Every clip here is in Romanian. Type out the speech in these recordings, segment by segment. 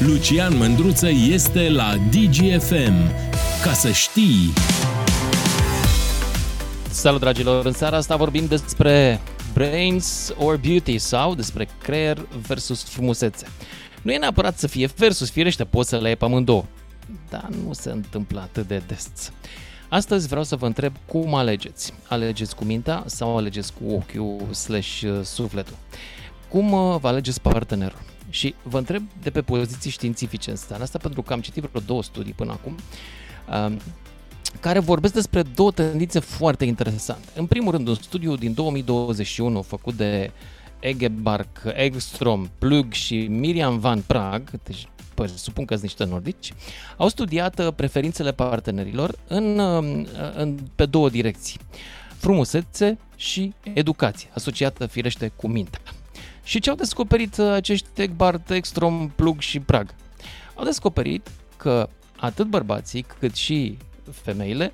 Lucian Mândruță este la DGFM. Ca să știi... Salut dragilor, în seara asta vorbim despre brains or beauty sau despre creier versus frumusețe. Nu e neapărat să fie versus, firește, poți să le ai pe amândouă, dar nu se întâmplă atât de des. Astăzi vreau să vă întreb cum alegeți. Alegeți cu mintea sau alegeți cu ochiul slash uh, sufletul? Cum uh, vă alegeți partenerul? Și vă întreb de pe poziții științifice în starea asta, pentru că am citit vreo două studii până acum, um, care vorbesc despre două tendințe foarte interesante. În primul rând, un studiu din 2021 făcut de Egebark, Egstrom, Plug și Miriam Van Prag, deci presupun că sunt niște nordici, au studiat uh, preferințele partenerilor în, uh, în, pe două direcții. Frumusețe și educație, asociată firește cu mintea. Și ce au descoperit uh, acești Egbart, Ekstrom, Plug și Prag? Au descoperit că atât bărbații cât și femeile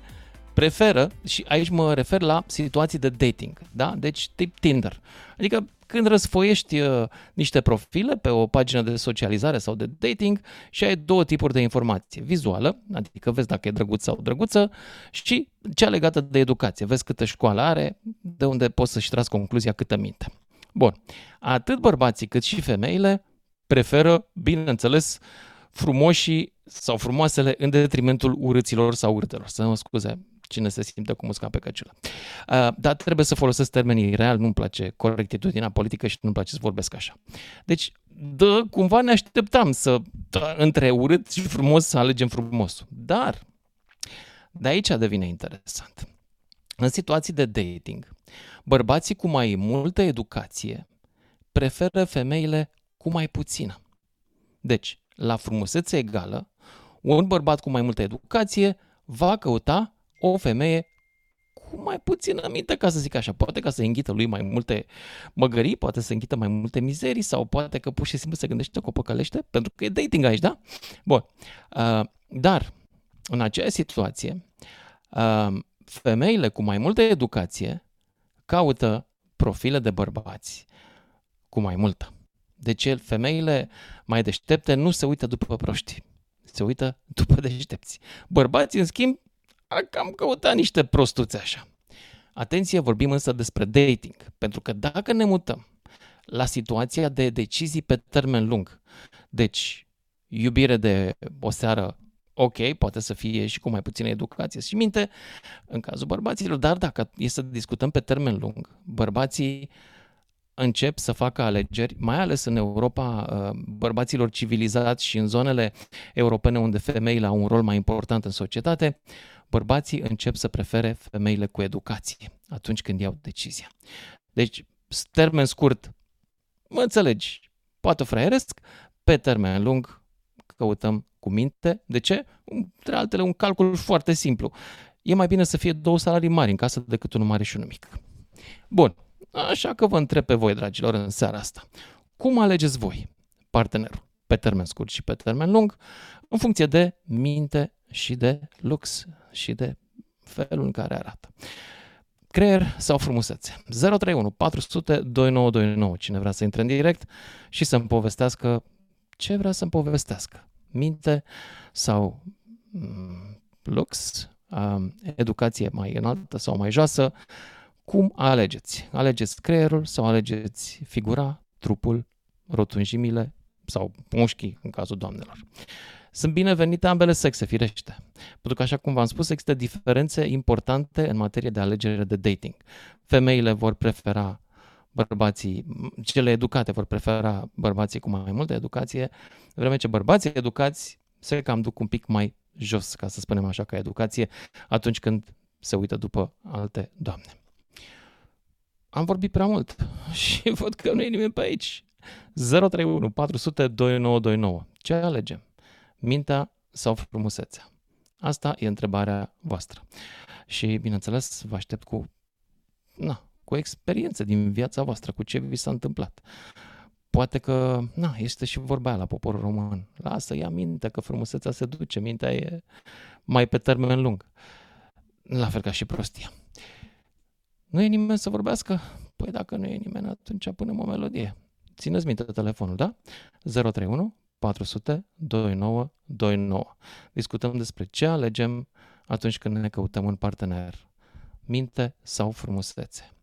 preferă, și aici mă refer la situații de dating, da? Deci tip Tinder. Adică când răsfoiești uh, niște profile pe o pagină de socializare sau de dating și ai două tipuri de informație. Vizuală, adică vezi dacă e drăguț sau drăguță, și cea legată de educație. Vezi câtă școală are, de unde poți să-și tragi concluzia câtă minte. Bun, atât bărbații cât și femeile preferă, bineînțeles, frumoșii sau frumoasele în detrimentul urâților sau urâtelor. Să mă scuze, cine se simte cu musca pe căciulă. Uh, dar trebuie să folosesc termenii real, nu-mi place corectitudinea politică și nu-mi place să vorbesc așa. Deci, dă, cumva ne așteptam să, da, între urât și frumos, să alegem frumosul. Dar, de aici devine interesant. În situații de dating, bărbații cu mai multă educație preferă femeile cu mai puțină. Deci, la frumusețe egală, un bărbat cu mai multă educație va căuta o femeie cu mai puțină minte, ca să zic așa. Poate ca să înghită lui mai multe măgării, poate să înghită mai multe mizerii sau poate că pur și simplu se gândește că o păcălește, pentru că e dating aici, da? Bun. Uh, dar, în aceea situație, uh, femeile cu mai multă educație caută profile de bărbați cu mai multă. Deci femeile mai deștepte nu se uită după proști, se uită după deștepți. Bărbații, în schimb, ar cam căuta niște prostuțe așa. Atenție, vorbim însă despre dating, pentru că dacă ne mutăm la situația de decizii pe termen lung, deci iubire de o seară ok, poate să fie și cu mai puțină educație și minte în cazul bărbaților, dar dacă e să discutăm pe termen lung, bărbații încep să facă alegeri, mai ales în Europa, uh, bărbaților civilizați și în zonele europene unde femeile au un rol mai important în societate, bărbații încep să prefere femeile cu educație atunci când iau decizia. Deci, termen scurt, mă înțelegi, poate fraieresc, pe termen lung căutăm cu minte. De ce? Între altele, un calcul foarte simplu. E mai bine să fie două salarii mari în casă decât unul mare și unul mic. Bun, așa că vă întreb pe voi, dragilor, în seara asta. Cum alegeți voi partenerul? Pe termen scurt și pe termen lung, în funcție de minte și de lux și de felul în care arată. Creier sau frumusețe? 031 400 2929. Cine vrea să intre în direct și să-mi povestească ce vrea să-mi povestească. Minte sau mm, lux, educație mai înaltă sau mai joasă, cum alegeți? Alegeți creierul sau alegeți figura, trupul, rotunjimile sau mușchii în cazul doamnelor. Sunt binevenite ambele sexe, firește. Pentru că, așa cum v-am spus, există diferențe importante în materie de alegere de dating. Femeile vor prefera bărbații, cele educate vor prefera bărbații cu mai multă educație, vreme ce bărbații educați se cam duc un pic mai jos, ca să spunem așa, ca educație, atunci când se uită după alte doamne. Am vorbit prea mult și văd că nu e nimeni pe aici. 031 400 2929. Ce alegem? Mintea sau frumusețea? Asta e întrebarea voastră. Și, bineînțeles, vă aștept cu, na, cu experiență din viața voastră, cu ce vi s-a întâmplat. Poate că, na, este și vorba aia la poporul român. Lasă, ia minte că frumusețea se duce, mintea e mai pe termen lung. La fel ca și prostia. Nu e nimeni să vorbească? Păi dacă nu e nimeni, atunci punem o melodie. Țineți minte telefonul, da? 031 400 2929. Discutăm despre ce alegem atunci când ne căutăm un partener. Minte sau frumusețe.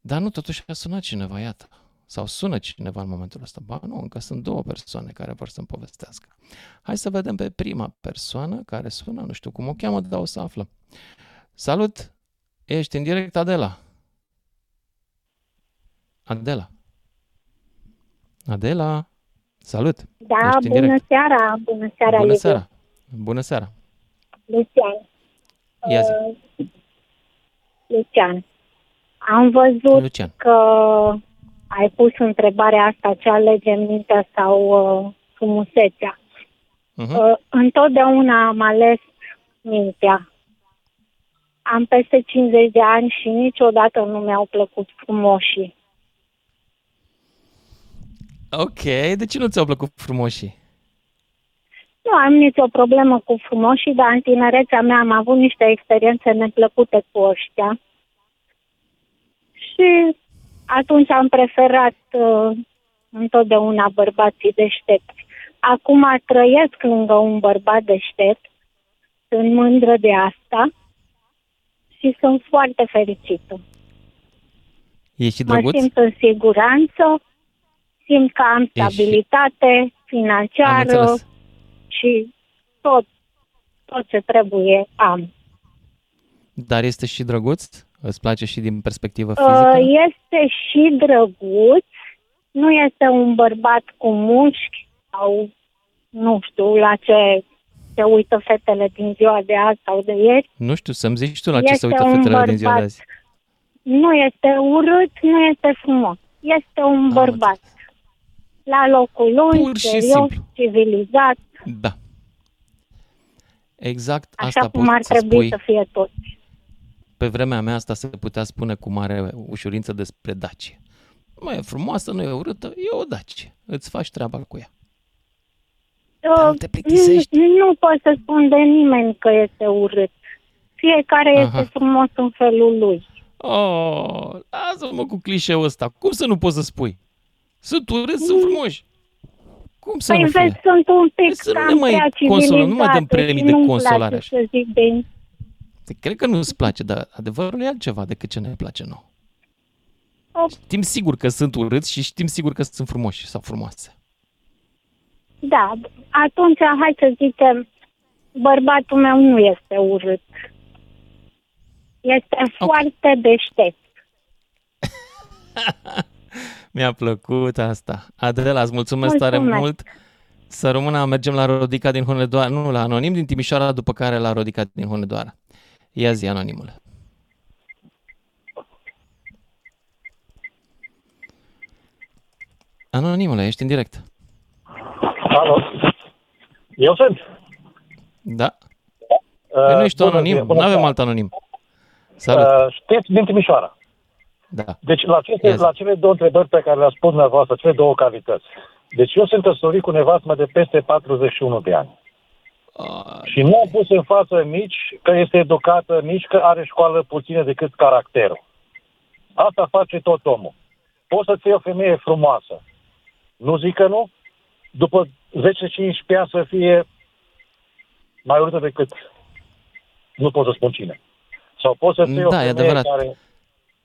Dar nu, totuși a sunat cineva, iată. Sau sună cineva în momentul ăsta. Ba nu, încă sunt două persoane care vor să-mi povestească. Hai să vedem pe prima persoană care sună, nu știu cum o cheamă, dar o să află. Salut! Ești în direct, Adela. Adela. Adela, salut! Da, Ești în bună direct. seara, bună seara, Bună Liviu. seara! Bună seara! Lucian. Ia zi. Uh, Lucian, am văzut Lucian. că ai pus întrebarea asta, ce alegem mintea sau uh, frumusețea. Uh-huh. Uh, întotdeauna am ales mintea. Am peste 50 de ani și niciodată nu mi-au plăcut frumoșii. Ok, de ce nu ți-au plăcut frumoșii? Nu am nicio problemă cu frumoșii, dar în tinerețea mea am avut niște experiențe neplăcute cu ăștia. Și atunci am preferat uh, întotdeauna bărbații deștepți. Acum trăiesc lângă un bărbat deștept, sunt mândră de asta și sunt foarte fericită. E și Mă drăguț? simt în siguranță, simt că am Ești- stabilitate Am financiară înțeles. și tot, tot ce trebuie am. Dar este și drăguț? Îți place și din perspectivă Uh, fizică? Este și drăguț, nu este un bărbat cu mușchi sau nu știu la ce se uită fetele din ziua de azi sau de ieri. Nu știu, să-mi zici tu la ce se Este uită un fetele din ziua de bărbat azi. Nu este urât, nu este frumos. Este un Am bărbat la locul lui, Pur și serios, simplu. civilizat, Da. Exact așa asta cum poți ar să trebui spui. să fie tot. Pe vremea mea asta se putea spune cu mare ușurință despre Dacie. Nu e frumoasă, nu e urâtă, e o Dacie. Îți faci treaba cu ea. Dar nu te plictisești? Nu, nu pot să spun de nimeni că este urât. Fiecare Aha. este frumos în felul lui. Oh, lasă-mă cu clișeul ăsta. Cum să nu poți să spui? Sunt urâți, sunt frumoși. Cum să Păi nu vezi, fie? sunt un pic Să nu cam ne mai prea consolăm, nu mai dăm civilizate premii și de nu-mi consolare place așa. să zic de... Cred că nu-ți place, dar adevărul e altceva decât ce ne place nouă. O, Știm sigur că sunt urâți și știm sigur că sunt frumoși sau frumoase. da, atunci hai să zicem, bărbatul meu nu este urât. Este foarte deștept. Mi-a plăcut asta. Adela, îți mulțumesc, tare Mulțumesc. mult. Să rămână, mergem la Rodica din Hunedoara, nu, la Anonim din Timișoara, după care la Rodica din Hunedoara. Ia zi, Anonimule. Anonimule, ești în direct. Alo. Eu sunt. Da? Uh, Păi nu ești tu bună anonim, ziua, nu bună avem seara. alt anonim. Salut. Uh, știți din Timișoara. Da. Deci la, aceste, Ia zi. la cele două întrebări pe care le-a spus dumneavoastră, cele două calități. Deci eu sunt căsătorit cu nevastă de peste 41 de ani. Ah, Și nu am pus în față nici că este educată, nici că are școală puțină decât caracterul. Asta face tot omul. Poți să-ți iei o femeie frumoasă. Nu zic că nu. După 10-15 ani să fie mai urâtă decât nu pot să spun cine. Sau poți să-ți iei o Da, e femeie adevărat. care...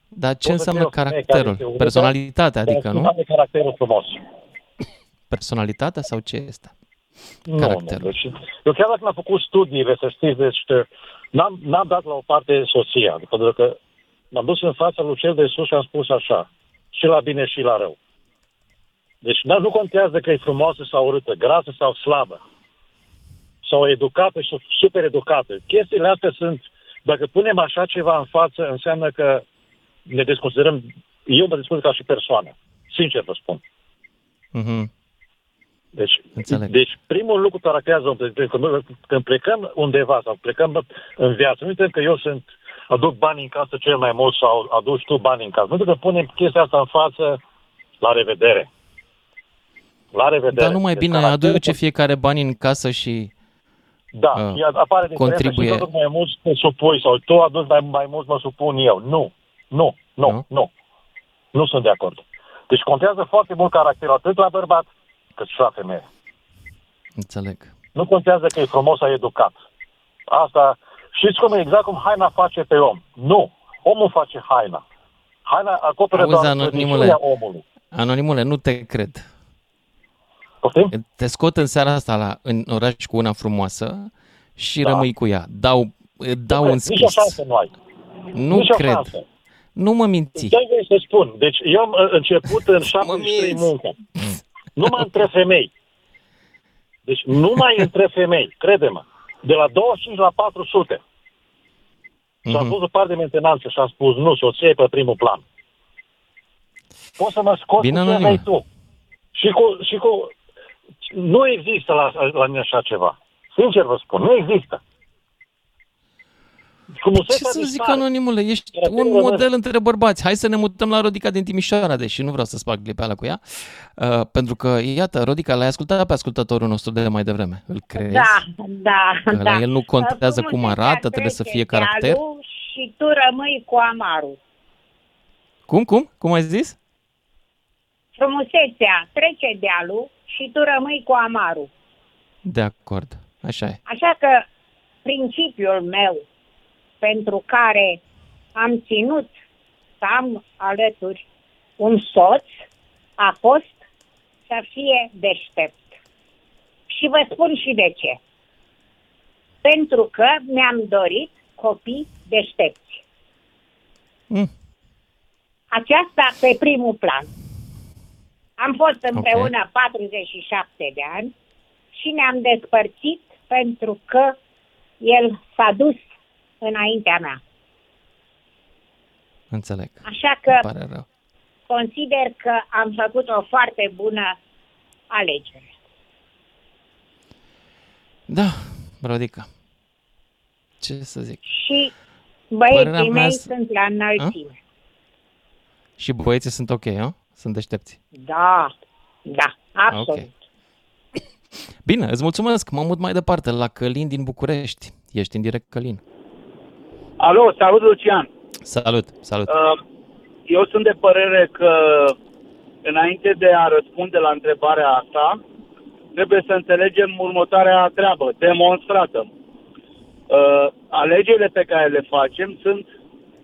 Dar ce Poți să înseamnă fie o femeie care caracterul? este urâtă, Personalitatea, adică, care nu? Are caracterul frumos. Personalitatea sau ce este? Nu, Caracterul. nu. Deci, eu chiar dacă n-am făcut studiile, să știți, deci că n-am, n-am dat la o parte soția, pentru că m-am dus în fața lui cel de sus și am spus așa, și la bine și la rău. Deci n- nu contează că e frumoasă sau urâtă, grasă sau slabă, sau educată și super educată. Chestiile astea sunt, dacă punem așa ceva în față, înseamnă că ne desconsiderăm, eu mă desconsider ca și persoană, sincer vă spun. Mhm. Deci, Înțeleg. deci primul lucru caracterizează om. Deci, când, când plecăm undeva sau plecăm în viață, nu uităm că eu sunt, aduc bani în casă cel mai mult sau aduci tu bani în casă. Nu că punem chestia asta în față, la revedere. La revedere. Dar nu mai Deci bine caracterul- aduce fiecare bani în casă și... Da, uh, uh, apare diferența contribuie. și tu aduci mai mult te supui sau tu aduci mai, mai mult mă supun eu. Nu, nu, nu, Nu? nu. Nu, nu sunt de acord. Deci contează foarte mult caracterul atât la bărbat cât și la femeie. Înțeleg. Nu contează că e frumos sau educat. Asta, știți cum e exact cum haina face pe om. Nu, omul face haina. Haina acoperă Auzi, doar anonimule. slăbiciunea omului. Anonimule, nu te cred. Poftim? Te scot în seara asta la, în oraș cu una frumoasă și Da. rămâi cu ea. Dau, dau un Nici o scris. șansă nu ai. Nu Nici o cred. șansă. Nu mă minți. Dai voie să spun. Deci eu am uh, început în 73 minți. muncă. Numai între femei. Deci numai între femei, crede-mă. De la 25 la 400. Și am Mhm. pus o parte de mentenanță și am spus, nu, soția e pe primul plan. Poți să mă scoți Bine, cu ce anonime. vrei tu. Și cu, și cu... Nu există la, la mine așa ceva. Sincer vă spun, nu există. Ce Frumusețea să zic, dispare. anonimule, ești Iar un acolo rămâne. model între bărbați. Hai să ne mutăm la Rodica din Timișoara, deși nu vreau să spag glipeala cu ea. Uh, pentru că, iată, Rodica, l-ai ascultat pe ascultătorul nostru de mai devreme. Îl crezi? Da, da, Că da. la el nu contează cum Frumusețea arată, trebuie să trece fie caracter. dealul Și tu rămâi cu amarul. Cum, cum? Cum ai zis? Frumusețea trece dealul și tu rămâi cu amarul. De acord. Așa e. Așa că principiul meu pentru care am ținut să am alături un soț a fost să fie deștept. Și vă spun și de ce. Pentru că mi-am dorit copii deștepți. Mm. Aceasta pe primul plan. Am fost împreună 47 de ani și ne-am despărțit pentru că el s-a dus înaintea mea. Înțeleg. Așa că Îmi pare rău. consider că am făcut o foarte bună alegere. Da, Rodica. Ce să zic? Și Părerea băieții mea mei s- sunt la înălțime. Și băieții sunt ok, nu? Sunt deștepți. Da, da, absolut. Ok. Bine, îți mulțumesc. Mă mut mai departe, la Călin din București. Ești în direct, Călin. Alo, salut Lucian. Salut, salut. Uh, Eu sunt de părere că înainte de a răspunde la întrebarea asta, trebuie să înțelegem următoarea treabă, demonstrată. Uh, Alegerile pe care le facem sunt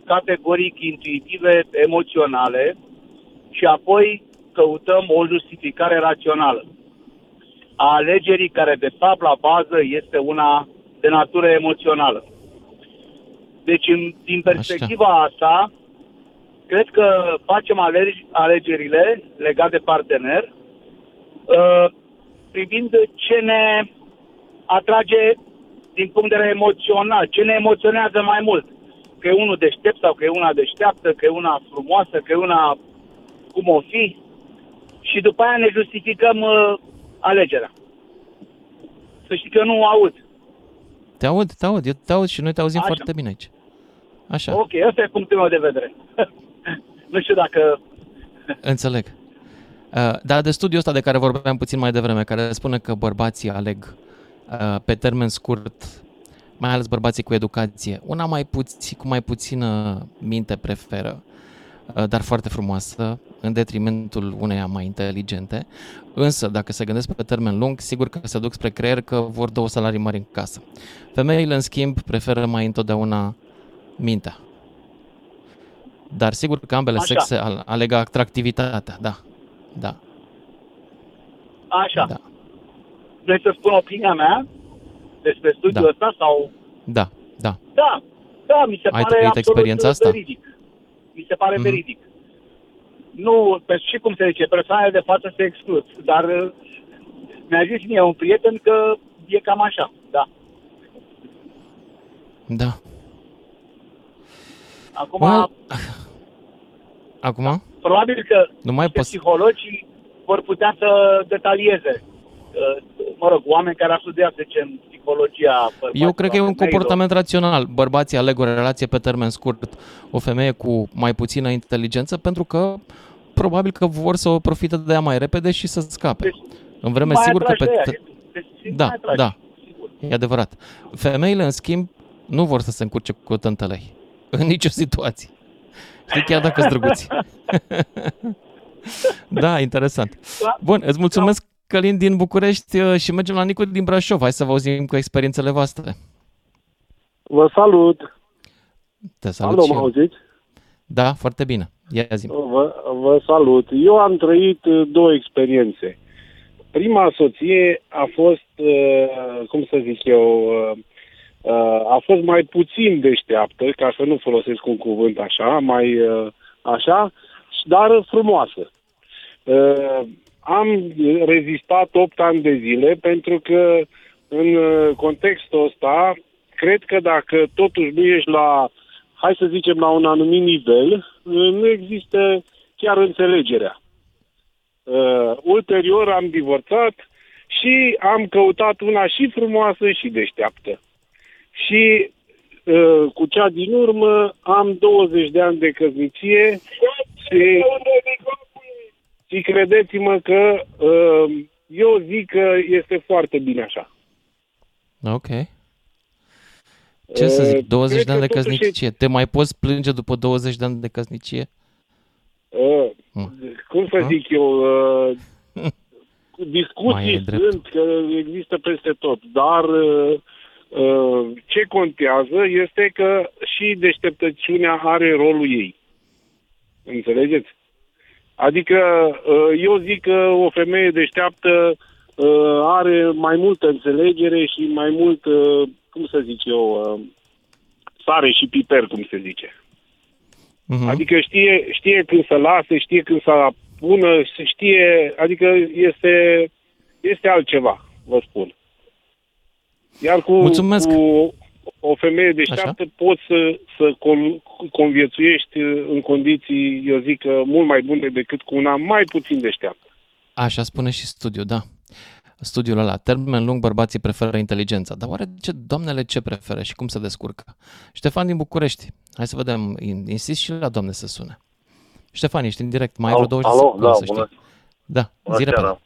categoric intuitive, emoționale și apoi căutăm o justificare rațională a alegerii care de fapt la bază este una de natură emoțională. Deci, în, din perspectiva asta, cred că facem alegi, alegerile legate de partener uh, privind ce ne atrage din punct de vedere emoțional, ce ne emoționează mai mult. Că e unul deștept sau că e una deșteaptă, că e una frumoasă, că e una cum o fi. Și după aia ne justificăm uh, alegerea. Să știi că nu aud. Te aud, te aud, eu te aud și noi te auzim Așa. foarte bine aici. Așa, Ok, ăsta e punctul meu de vedere. nu știu dacă... înțeleg. Uh, Dar de studiul ăsta de care vorbeam puțin mai devreme, care spune că bărbații aleg uh, pe termen scurt, mai ales bărbații cu educație, una mai puțin, cu mai puțină minte preferă, uh, dar foarte frumoasă, în detrimentul uneia mai inteligente. Însă, dacă se gândesc pe termen lung, sigur că se duc spre creier că vor două salarii mari în casă. Femeile, în schimb, preferă mai întotdeauna mintea. Dar sigur că ambele Așa. sexe al- aleg atractivitatea, da. Da, Așa. da, Vrei să spun opinia mea despre studiul Da. ăsta sau... da, da. Da, da, mi se Ai pare trăit absolut experiența asta? veridic. Mi se pare Mhm. veridic. Nu, pe, și cum se zice, persoanele de față se exclud, dar uh, mi-a zis mie un prieten că e cam așa, da. Da. Acum, Well, Acum? probabil că Nu mai niște poți... psihologii vor putea să detalieze. Uh, Mă rog, oameni care au studiat, să zicem, psihologia Eu cred că e un femeilor. comportament rațional. Bărbații aleg o relație pe termen scurt, o femeie cu mai puțină inteligență, pentru că probabil că vor să o profite de ea mai repede și să scape. Deci, În vreme mai sigur că atragi pe... de ea, te- te simți Da, mai atragi, da. sigur. E adevărat. Femeile, în schimb, nu vor să se încurce cu tântălei. În nicio situație. Știi, chiar dacă sunt drăguți. da, interesant. Bun, îți mulțumesc, Călin din București uh, și mergem la Nicu din Brașov. Hai să vă auzim cu experiențele voastre. Vă salut! Te salut Alo, și mă eu. auziți? Da, foarte bine. Ia zi Vă, vă salut. Eu am trăit uh, două experiențe. Prima soție a fost, uh, cum să zic eu, uh, uh, a fost mai puțin deșteaptă, ca să nu folosesc un cuvânt așa, mai uh, așa, dar frumoasă. Uh, am rezistat 8 ani de zile pentru că în uh, contextul ăsta cred că dacă totuși nu ești la, hai să zicem, la un anumit nivel, uh, nu există chiar înțelegerea. Uh, ulterior am divorțat și am căutat una și frumoasă și deșteaptă. Și uh, cu cea din urmă am 20 de ani de căsnicie și, și credeți-mă că uh, eu zic că este foarte bine așa. Ok. Ce să Uh, zic, 20 cred de ani de că totuși căsnicie. Te mai poți plânge după 20 de ani de căsnicie? Uh, Mm. cum să Ah. zic eu, uh, Mai discuții e drept. sunt, că există peste tot, dar uh, uh, ce contează este că și deșteptăciunea are rolul ei. Înțelegeți? Adică uh, eu zic că o femeie deșteaptă uh, are mai multă înțelegere și mai mult, uh, cum să zic eu, uh, sare și piper, cum se zice. Mhm. Adică știe, știe când să lase, știe când să pună, se știe, adică este, este altceva, vă spun. Iar cu, Mulțumesc. cu o femeie deșteaptă poți să, să con, conviețuiești în condiții, eu zic, că mult mai bune decât cu una mai puțin deșteaptă. Așa spune și studiul, da. Studiul ăla, termen lung, bărbații preferă inteligența. Dar oare ce, doamnele ce preferă și cum se descurcă? Ștefan din București. Hai să vedem, in- insist și la doamne să sune. Ștefan, ești în direct, mai ai vreo 20 de Alo, secunde da, să bună, știi. Da, bună zi repede. seara.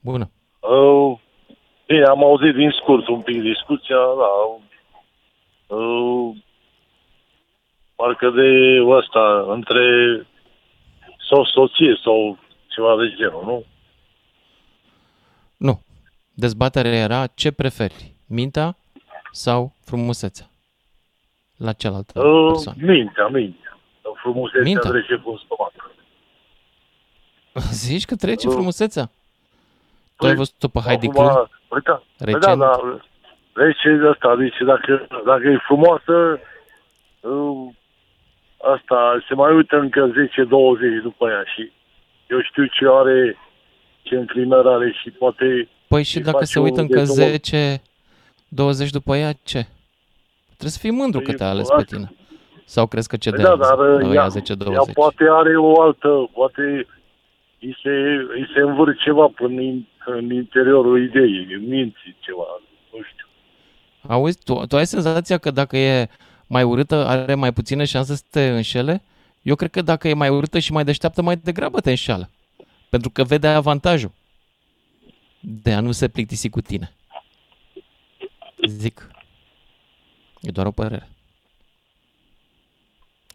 Bună. Uh, bine, am auzit din scurt un pic discuția, da. Uh, parcă de ăsta, între sau soție sau ceva de genul, nu? Nu. Dezbaterea era ce preferi, mintea sau frumusețea? La cealaltă Uh, persoană. mintea, mintea. Frumusețea Mintea. trece cu stomac. Zici că trece Uh, frumusețea? Tu păi, ai văzut-o pe Heidi Acum, Klum? Păi da, păi Recent? da, da. Deci de asta, deci dacă, dacă e frumoasă, uh, asta se mai uită încă 10-20 după ea și eu știu ce are, ce înclinări are și poate Păi și îi dacă face se uită un încă dezvol- 10, 20 după ea, ce? Trebuie să fii mândru Păi, că te-a ales pe asta- tine. Sau crezi că Păi cedează da, dar la ea, ea ea 10-20? poate are o altă, poate îi se, îi se învârt ceva până în, în interiorul ideii, în minții ceva, nu știu. Auzi, tu, tu ai senzația că dacă e mai urâtă, are mai puține șanse să te înșele? Eu cred că dacă e mai urâtă și mai deșteaptă, mai degrabă te înșeală. Pentru că vede avantajul de a nu se plictisi cu tine. Zic. E doar o părere.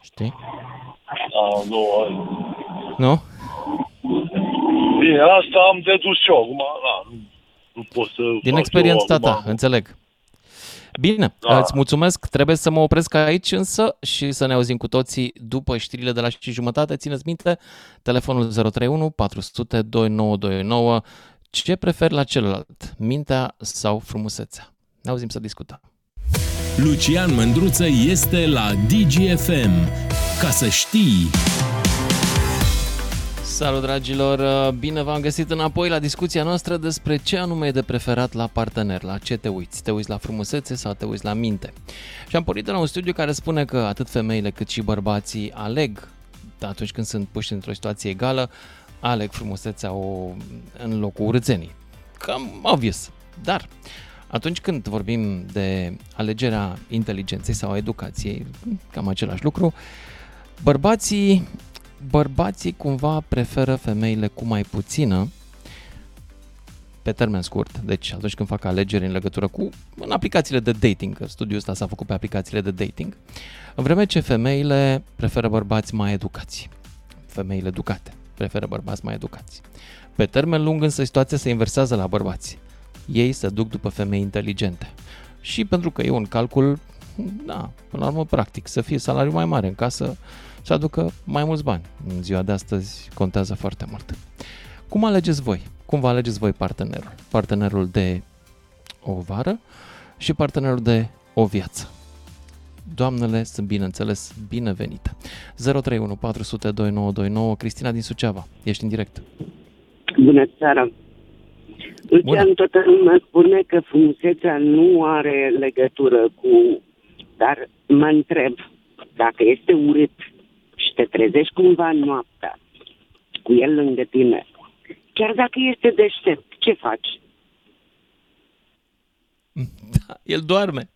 Știi? A, nu, Nu? Bine, asta am dedus și eu, acum, da, nu, nu pot să Din fac experiența eu ta, acum. înțeleg. Bine, Da. îți mulțumesc. Trebuie să mă opresc aici însă și să ne auzim cu toții după știrile de la și jumătate. Țineți minte, telefonul 031 400 2929. Ce preferi la celălalt, mintea sau frumusețea? Ne auzim să discutăm. Lucian Mândruță este la DGFM. Ca să știi... Salut dragilor, bine v-am găsit înapoi la discuția noastră despre ce anume e de preferat la partener, la ce te uiți, te uiți la frumusețe sau te uiți la minte. Și am pornit de la un studiu care spune că atât femeile cât și bărbații aleg, atunci când sunt puși într-o situație egală, aleg frumusețea o, în locul urățenii. Cam obvious, dar atunci când vorbim de alegerea inteligenței sau a educației, cam același lucru, bărbații bărbații cumva preferă femeile cu mai puțină pe termen scurt, deci atunci când fac alegeri în legătură cu în aplicațiile de dating, că studiul ăsta s-a făcut pe aplicațiile de dating, în vreme ce femeile preferă bărbați mai educați, femeile educate. preferă bărbați mai educați. Pe termen lung însă situația se inversează la bărbați. Ei se duc după femei inteligente. Și pentru că e un calcul, da, până la urmă practic, să fie salariu mai mare în casă, să aducă mai mulți bani. În ziua de astăzi contează foarte mult. Cum alegeți voi? Cum vă alegeți voi partenerul? Partenerul de o vară și partenerul de o viață. Doamnele sunt bineînțeles binevenite. 031 400 2929 Cristina din Suceava, ești în direct. Bună seara! Lucian, toată lumea spune că frumusețea nu are legătură cu... Dar mă întreb, dacă este urât și te trezești cumva noaptea cu el lângă tine, chiar dacă este deștept, ce faci? Da, el doarme.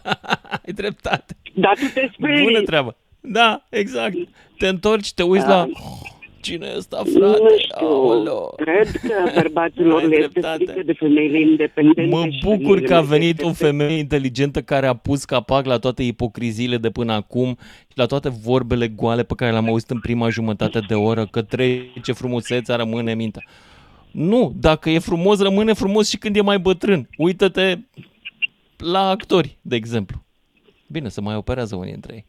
Ai dreptate. Dar tu te sperii. Bună treabă. Da, exact. Te întorci, te uiți Da. la... Cine e ăsta, frate? Nu știu, Aoleo. cred că bărbaților Ai le este dreptate. frică de femeile independente. Mă și bucur femeile că a mai venit o deștepte. femeie inteligentă care a pus capac la toate ipocriziile de până acum și la toate vorbele goale pe care le-am auzit în prima jumătate de oră, că trece frumusețea, rămâne în minte. Nu, dacă e frumos, rămâne frumos și când e mai bătrân. Uită-te la actori, de exemplu. Bine, să mai operează unii dintre ei.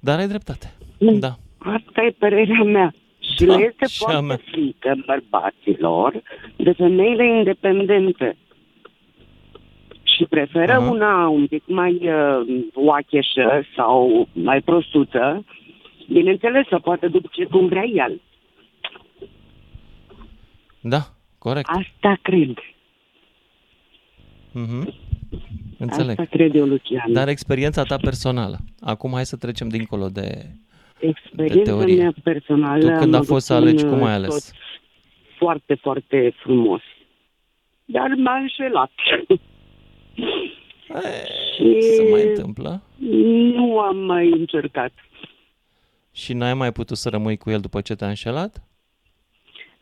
Dar ai dreptate. Mm. Da. Asta e părerea mea. Și Da, le este și a foarte mea. frică bărbaților de femeile independente. Și preferă Aha. una un pic mai uh, oacheșă sau mai prostuță, bineînțeles să poată duce cum vrea el. Da, corect. Asta cred. Mhm. Înțeleg. Asta cred eu, Lucian. Dar experiența ta personală. Acum hai să trecem dincolo de... Experiența teorie. mea personală... Tu când am a fost să avut alegi, un, cum ai uh, ales? soț Foarte, foarte frumos. Dar m-a înșelat. E, se mai întâmplă. Nu am mai încercat. Și n-ai mai putut să rămâi cu el după ce te-a înșelat?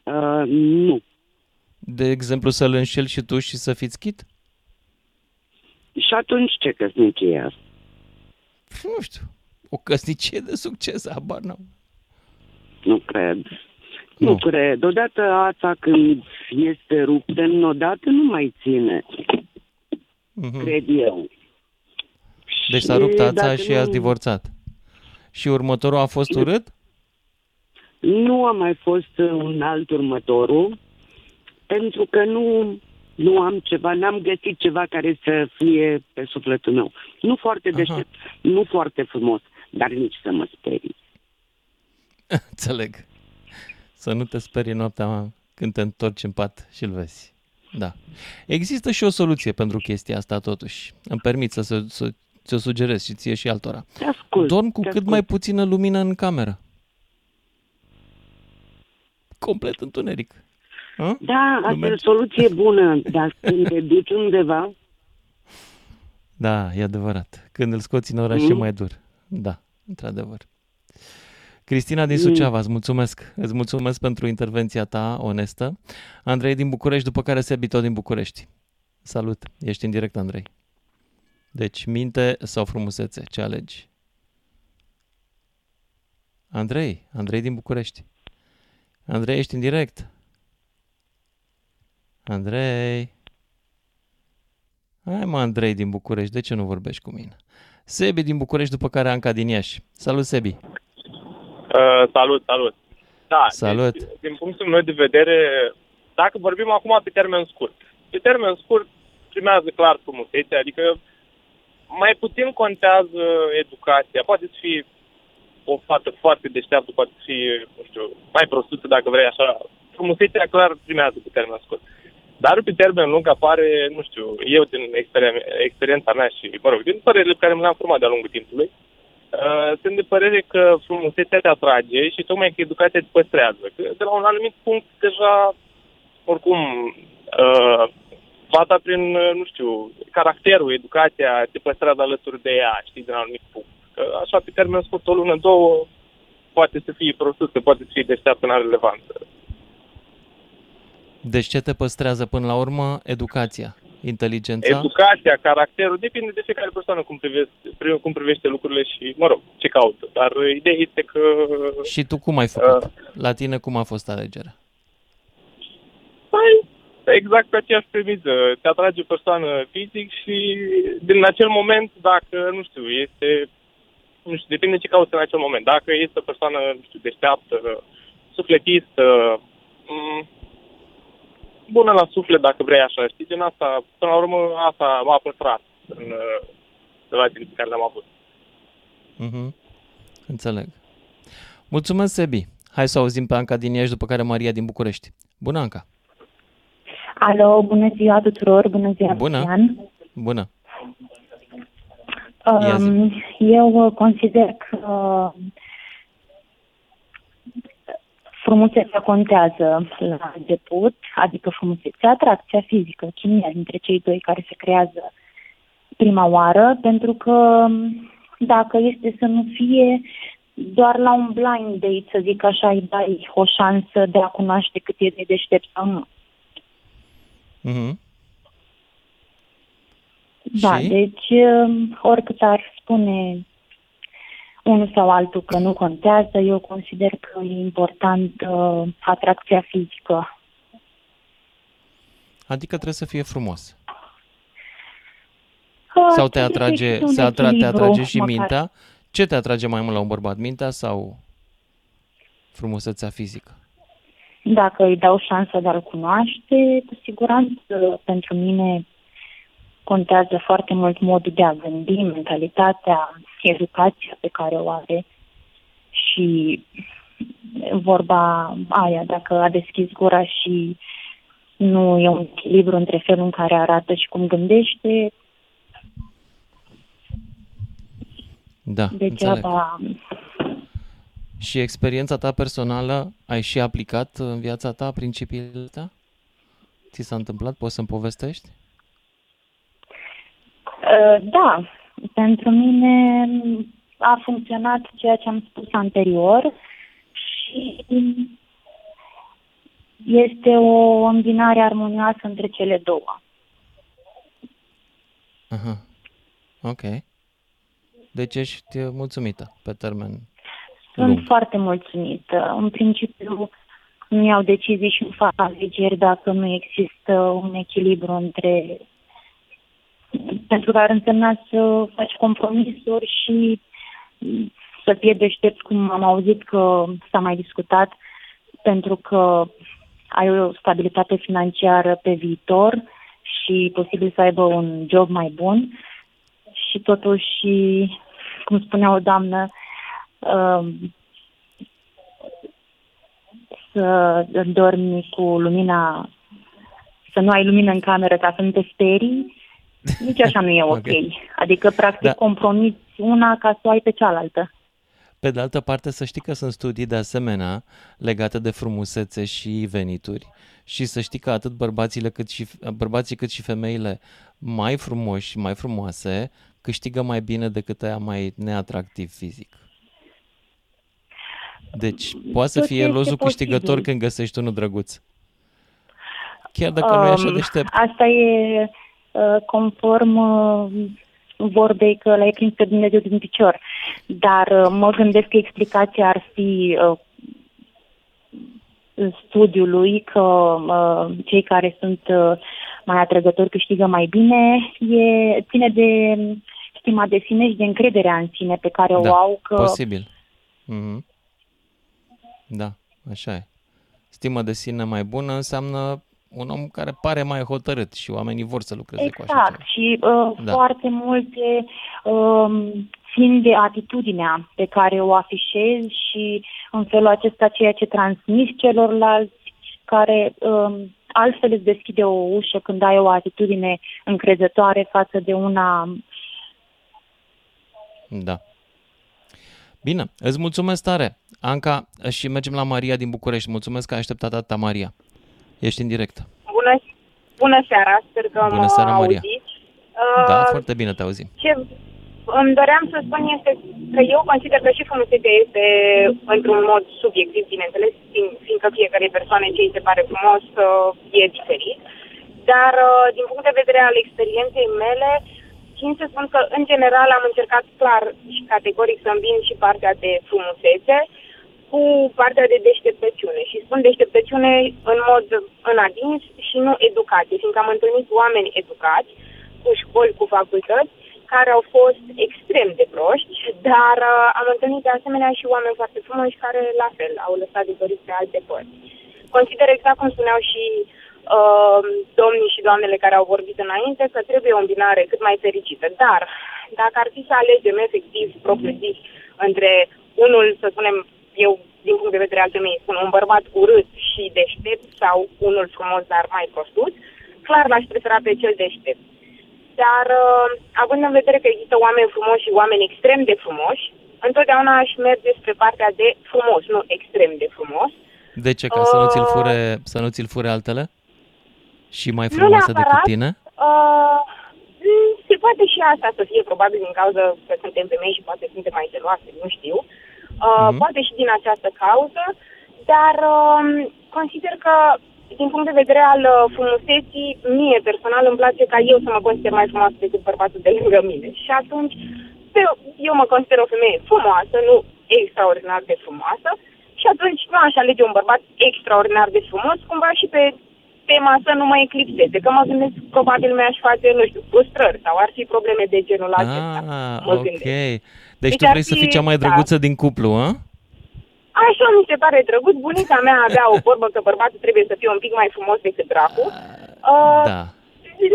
Uh, nu. De exemplu, să-l înșeli și tu și să fiți chit? Și atunci ce căsnicie e asta? Nu știu. O căsnicie de succes, habar n-am. Nu cred. Nu, Nu. nu cred. Odată ața când este ruptă, odată nu mai ține, Mhm. cred eu. Deci s-a rupt ața dacă și nu- ați divorțat. Și următorul a fost urât? Nu a mai fost uh, un alt următorul, pentru că nu, nu am ceva, n-am găsit ceva care să fie pe sufletul meu. Nu foarte Aha. deștept, nu foarte frumos, dar nici să mă sperii. Înțeleg. Să nu te sperii noaptea când te întorci în pat și-l vezi. Da. Există și o soluție pentru chestia asta, totuși. Îmi permit să, să, să ți-o sugerez și ție și altora. Te ascult. Dorm cu te cât ascult. mai puțină lumină în cameră. Complet întuneric. A? Da, asta e o merge. soluție bună, dar când te duci undeva, Da, e adevărat. Când îl scoți în oraș e Mm. mai dur. Da, într-adevăr. Cristina din Mm. Suceava, îți mulțumesc. Îți mulțumesc pentru intervenția ta onestă. Andrei din București, după care Sebi tot din București. Salut, ești în direct, Andrei. Deci, minte sau frumusețe, ce alegi? Andrei, Andrei din București. Andrei, ești în direct. Andrei. Hai mă, Andrei din București, de ce nu vorbești cu mine? Sebi din București, după care Anca din Iași. Salut, Sebi. Uh, salut, salut. Da, Salut. Deci, din punctul meu de vedere, dacă vorbim acum pe termen scurt, pe termen scurt primează clar frumusețea, adică mai puțin contează educația. Poate să fie o fată foarte deșteaptă, poate să fie, nu știu, mai prostuță dacă vrei așa. Frumusețea clar primează pe termen scurt. Dar pe termen lung apare, nu știu, eu din experien- experiența mea și, mă rog, din părerile pe care le-am format de-a lungul timpului, Uh, sunt de părere că frumusețea te atrage și tocmai că educația te păstrează. Că de la un anumit punct deja, oricum, uh, fata prin, uh, nu știu, caracterul, educația te păstrează alături de ea, știi, de la un anumit punct. Că așa, pe termen scurt, o lună, două, poate să fie prostuță, poate să fie deșteaptă, n-are relevanță. Deci ce te păstrează până la urmă? Educația. Inteligența? educația, caracterul, depinde de fiecare persoană cum privește, cum privește lucrurile și, mă rog, ce caută. Dar ideea este că... Și tu cum ai făcut? Uh, La tine cum a fost alegerea? Păi, exact pe aceeași premisă. Te atrage o persoană fizic și din acel moment, dacă, nu știu, este... Nu știu, depinde ce cauți în acel moment. Dacă este o persoană, nu știu, deșteaptă, sufletistă, m- bună la suflet, dacă vrei așa, știi, din asta, până la urmă, asta m-a păstrat în uh, relațiile pe care le-am avut. Mhm. Înțeleg. Mulțumesc, Sebi. Hai să auzim pe Anca din Iași, după care Maria din București. Bună, Anca! Alo, bună ziua tuturor, bună ziua, Bună. Cristian. Bună! Ia zi. Um, eu uh, consider că frumusețea contează la început, adică frumusețea, atracția fizică, chimia dintre cei doi care se creează prima oară, pentru că um, dacă este să nu fie doar la un blind date, să zic așa, îi dai o șansă de a cunoaște cât e de deștept sau nu. Mhm. Da, Și? deci um, oricât ar spune unul sau altul că nu contează, eu consider că e important uh, atracția fizică. Adică trebuie să fie frumos. Uh, Sau te trebuie să atrage, existe un se atra, te echilibru, atrage și măcar. mintea? Ce te atrage mai mult la un bărbat? Mintea sau frumusețea fizică? Dacă îi dau șansa de a-l cunoaște, cu siguranță pentru mine contează foarte mult modul de a gândi, mentalitatea, educația pe care o are și vorba aia, dacă a deschis gura și nu e un echilibru între felul în care arată și cum gândește, Da, înțeleg. degeaba Și experiența ta personală, ai și aplicat în viața ta principiile astea? Ți s-a întâmplat? Poți să-mi povestești? Uh, Da, pentru mine a funcționat ceea ce am spus anterior și este o îmbinare armonioasă între cele două. Aha. Ok. Deci ești uh, mulțumită pe termen Sunt lung. foarte mulțumită. În principiu nu iau decizii și nu fac alegeri dacă nu există un echilibru între pentru că ar însemna să faci compromisuri și să fie deștept, cum am auzit că s-a mai discutat, pentru că ai o stabilitate financiară pe viitor și posibil să aibă un job mai bun. Și totuși, cum spunea o doamnă, um, să dormi cu lumina, să nu ai lumină în cameră ca să nu te sperii, nici așa nu e ok. Ok. Adică, practic, Da. compromiți una ca să o ai pe cealaltă. Pe de altă parte, să știi că sunt studii de asemenea legate de frumusețe și venituri și să știi că atât bărbațile cât și, bărbații cât și femeile mai frumoși și mai frumoase câștigă mai bine decât aia mai neatractiv fizic. Deci, poate să Tot fie este lozul câștigător posibil. când găsești unul drăguț. Chiar dacă nu e așa Um, deștept. Asta e uh, conform uh, vorbei că l-ai prins pe Dumnezeu din picior. Dar uh, mă gândesc că explicația ar fi uh, studiului că uh, cei care sunt uh, mai atrăgători câștigă mai bine, e, ține de stima de sine și de încrederea în sine pe care o Da, au că Posibil. Mhm. Da, așa e. Stimă de sine mai bună înseamnă un om care pare mai hotărât și oamenii vor să lucreze cu așa Exact, ceva. și uh, Da. foarte multe um, țin de atitudinea pe care o afișezi și în felul acesta ceea ce transmiți celorlalți, care um, altfel îți deschide o ușă când ai o atitudine încrezătoare față de una... Da. Bine, îți mulțumesc tare. Anca, și mergem la Maria din București. Mulțumesc că ai așteptat atâta, Maria. Ești în direct. Bună, bună seara, sper că Bună mă seara, Maria. auziți. Da, Uh, foarte bine te auzim. Ce îmi doream să spun este că eu consider că și frumusețea este într-un mod subiectiv, bineînțeles, fiind- fiindcă fiecare persoană ce îi se pare frumos uh, e diferit. dar uh, din punct de vedere al experienței mele, țin să spun că în general am încercat clar și categoric să îmbin și partea de frumusețe cu partea de deșteptăciune. Și spun deșteptăciune în mod înadins și nu educație, fiindcă am întâlnit oameni educați cu școli, cu facultăți, care au fost extrem de proști, dar uh, am întâlnit de asemenea și oameni foarte frumoși care la fel au lăsat de dorit pe alte părți. Consider exact cum spuneau și uh, domnii și doamnele care au vorbit înainte că trebuie o îmbinare cât mai fericită. Dar dacă ar fi să alegem efectiv, propriu zis, între unul, să spunem, eu din punct de vedere al femeii spun un bărbat urât și deștept sau unul frumos dar mai prostut, clar l-aș prefera pe cel deștept. Dar uh, având în vedere că există oameni frumoși și oameni extrem de frumoși, întotdeauna aș merge spre partea de frumos, nu extrem de frumos. De ce? Ca să nu ți-l fure, să nu ți-l fure altele? Și mai frumoasă nu decât tine? Uh, mm, se poate și asta să fie, probabil din cauza că suntem femei și poate suntem mai geloase, nu știu. Uh, mm-hmm. Poate și din această cauză, dar uh, consider că din punct de vedere al uh, frumuseții, mie personal îmi place ca eu să mă consider mai frumoasă decât bărbatul de lângă mine. Și atunci, eu mă consider o femeie frumoasă, nu extraordinar de frumoasă, și atunci nu aș alege un bărbat extraordinar de frumos, cumva și pe tema să nu mă eclipseze. Că mă gândesc, probabil mi-aș face, nu știu, frustrări sau ar fi probleme de genul acesta. Ah, mă ok. gândesc. Deci, Deci tu ar vrei să fi- fii cea mai da. drăguță din cuplu, a? Așa mi se pare drăguț. Bunica mea avea o vorbă că bărbatul trebuie să fie un pic mai frumos decât dracu. Uh, Da.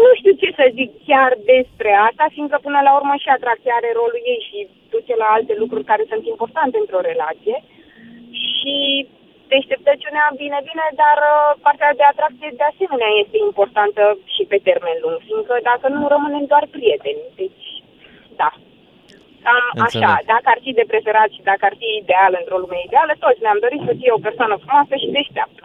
Nu știu ce să zic chiar despre asta, fiindcă până la urmă și atracția are rolul ei și duce la alte lucruri care sunt importante într-o relație. Și deșteptăciunea, bine, bine, dar uh, partea de atracție de asemenea este importantă și pe termen lung, fiindcă dacă nu rămânem doar prieteni. Deci, da. Cam Înțeleg. așa, dacă ar fi de preferat și dacă ar fi ideal într-o lume ideală, toți ne-am dorit să fie o persoană frumoasă și deșteaptă.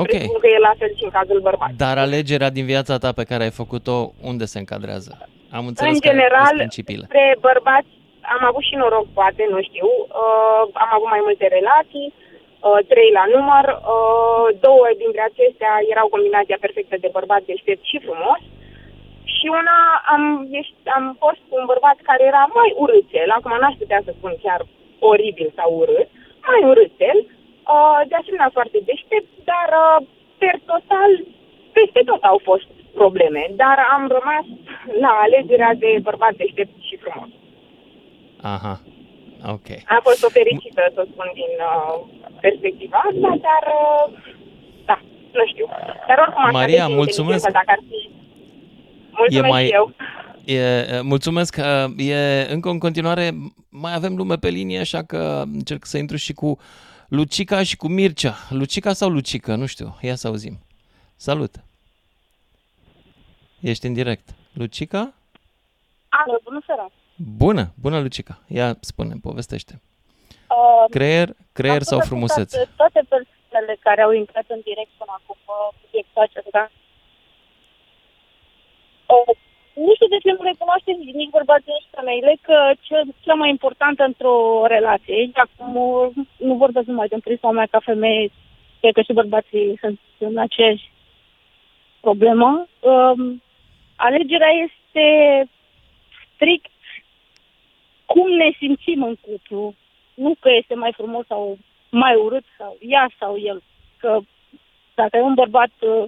Ok. Presupun că e la fel și în cazul bărbatului. Dar alegerea din viața ta pe care ai făcut-o, unde se încadrează? Am înțeles în care general, sunt principiile. spre bărbați am avut și noroc, poate, nu știu. Uh, am avut mai multe relații, uh, trei la număr. Uh, două dintre acestea erau combinația perfectă de bărbat deștept și frumos. Și una am, ești, am fost cu un bărbat care era mai urâțel, acum n-aș putea să spun chiar oribil sau urât, mai urâțel, uh, de asemenea foarte deștept, dar uh, per total, peste tot au fost probleme, dar am rămas la alegerea de bărbat deștept și frumos. Aha. Ok. Am fost o fericită, să spun, din uh, perspectiva asta, dar uh, da, nu știu. Dar oricum aș Maria, alege mulțumesc. inteligența, Dacă ar fi... Mulțumesc mai- și eu. E, e, mulțumesc. e, E încă în continuare, mai avem lume pe linie, așa că încerc să intru și cu Lucica și cu Mircea. Lucica sau Lucică? Nu știu. Ia să auzim. Salut. Ești în direct. Lucica? Alo, bună seara. Bună, bună Lucica. Ia spune, povestește. Uh, Creier, creier am sau tot frumusețe? ascultat Toate persoanele care au intrat în direct până acum pe subiectul acesta. Uh, nu știu de ce nu recunoaște nici bărbații, nici femeile că ce, cea mai importantă într-o relație, aici acum uh, nu vorbesc numai de prisma mea ca femeie, cred că și bărbații sunt în aceeași problemă. Um, alegerea este strict cum ne simțim în cuplu, nu că este mai frumos sau mai urât sau ea sau el. Că dacă e un bărbat, uh,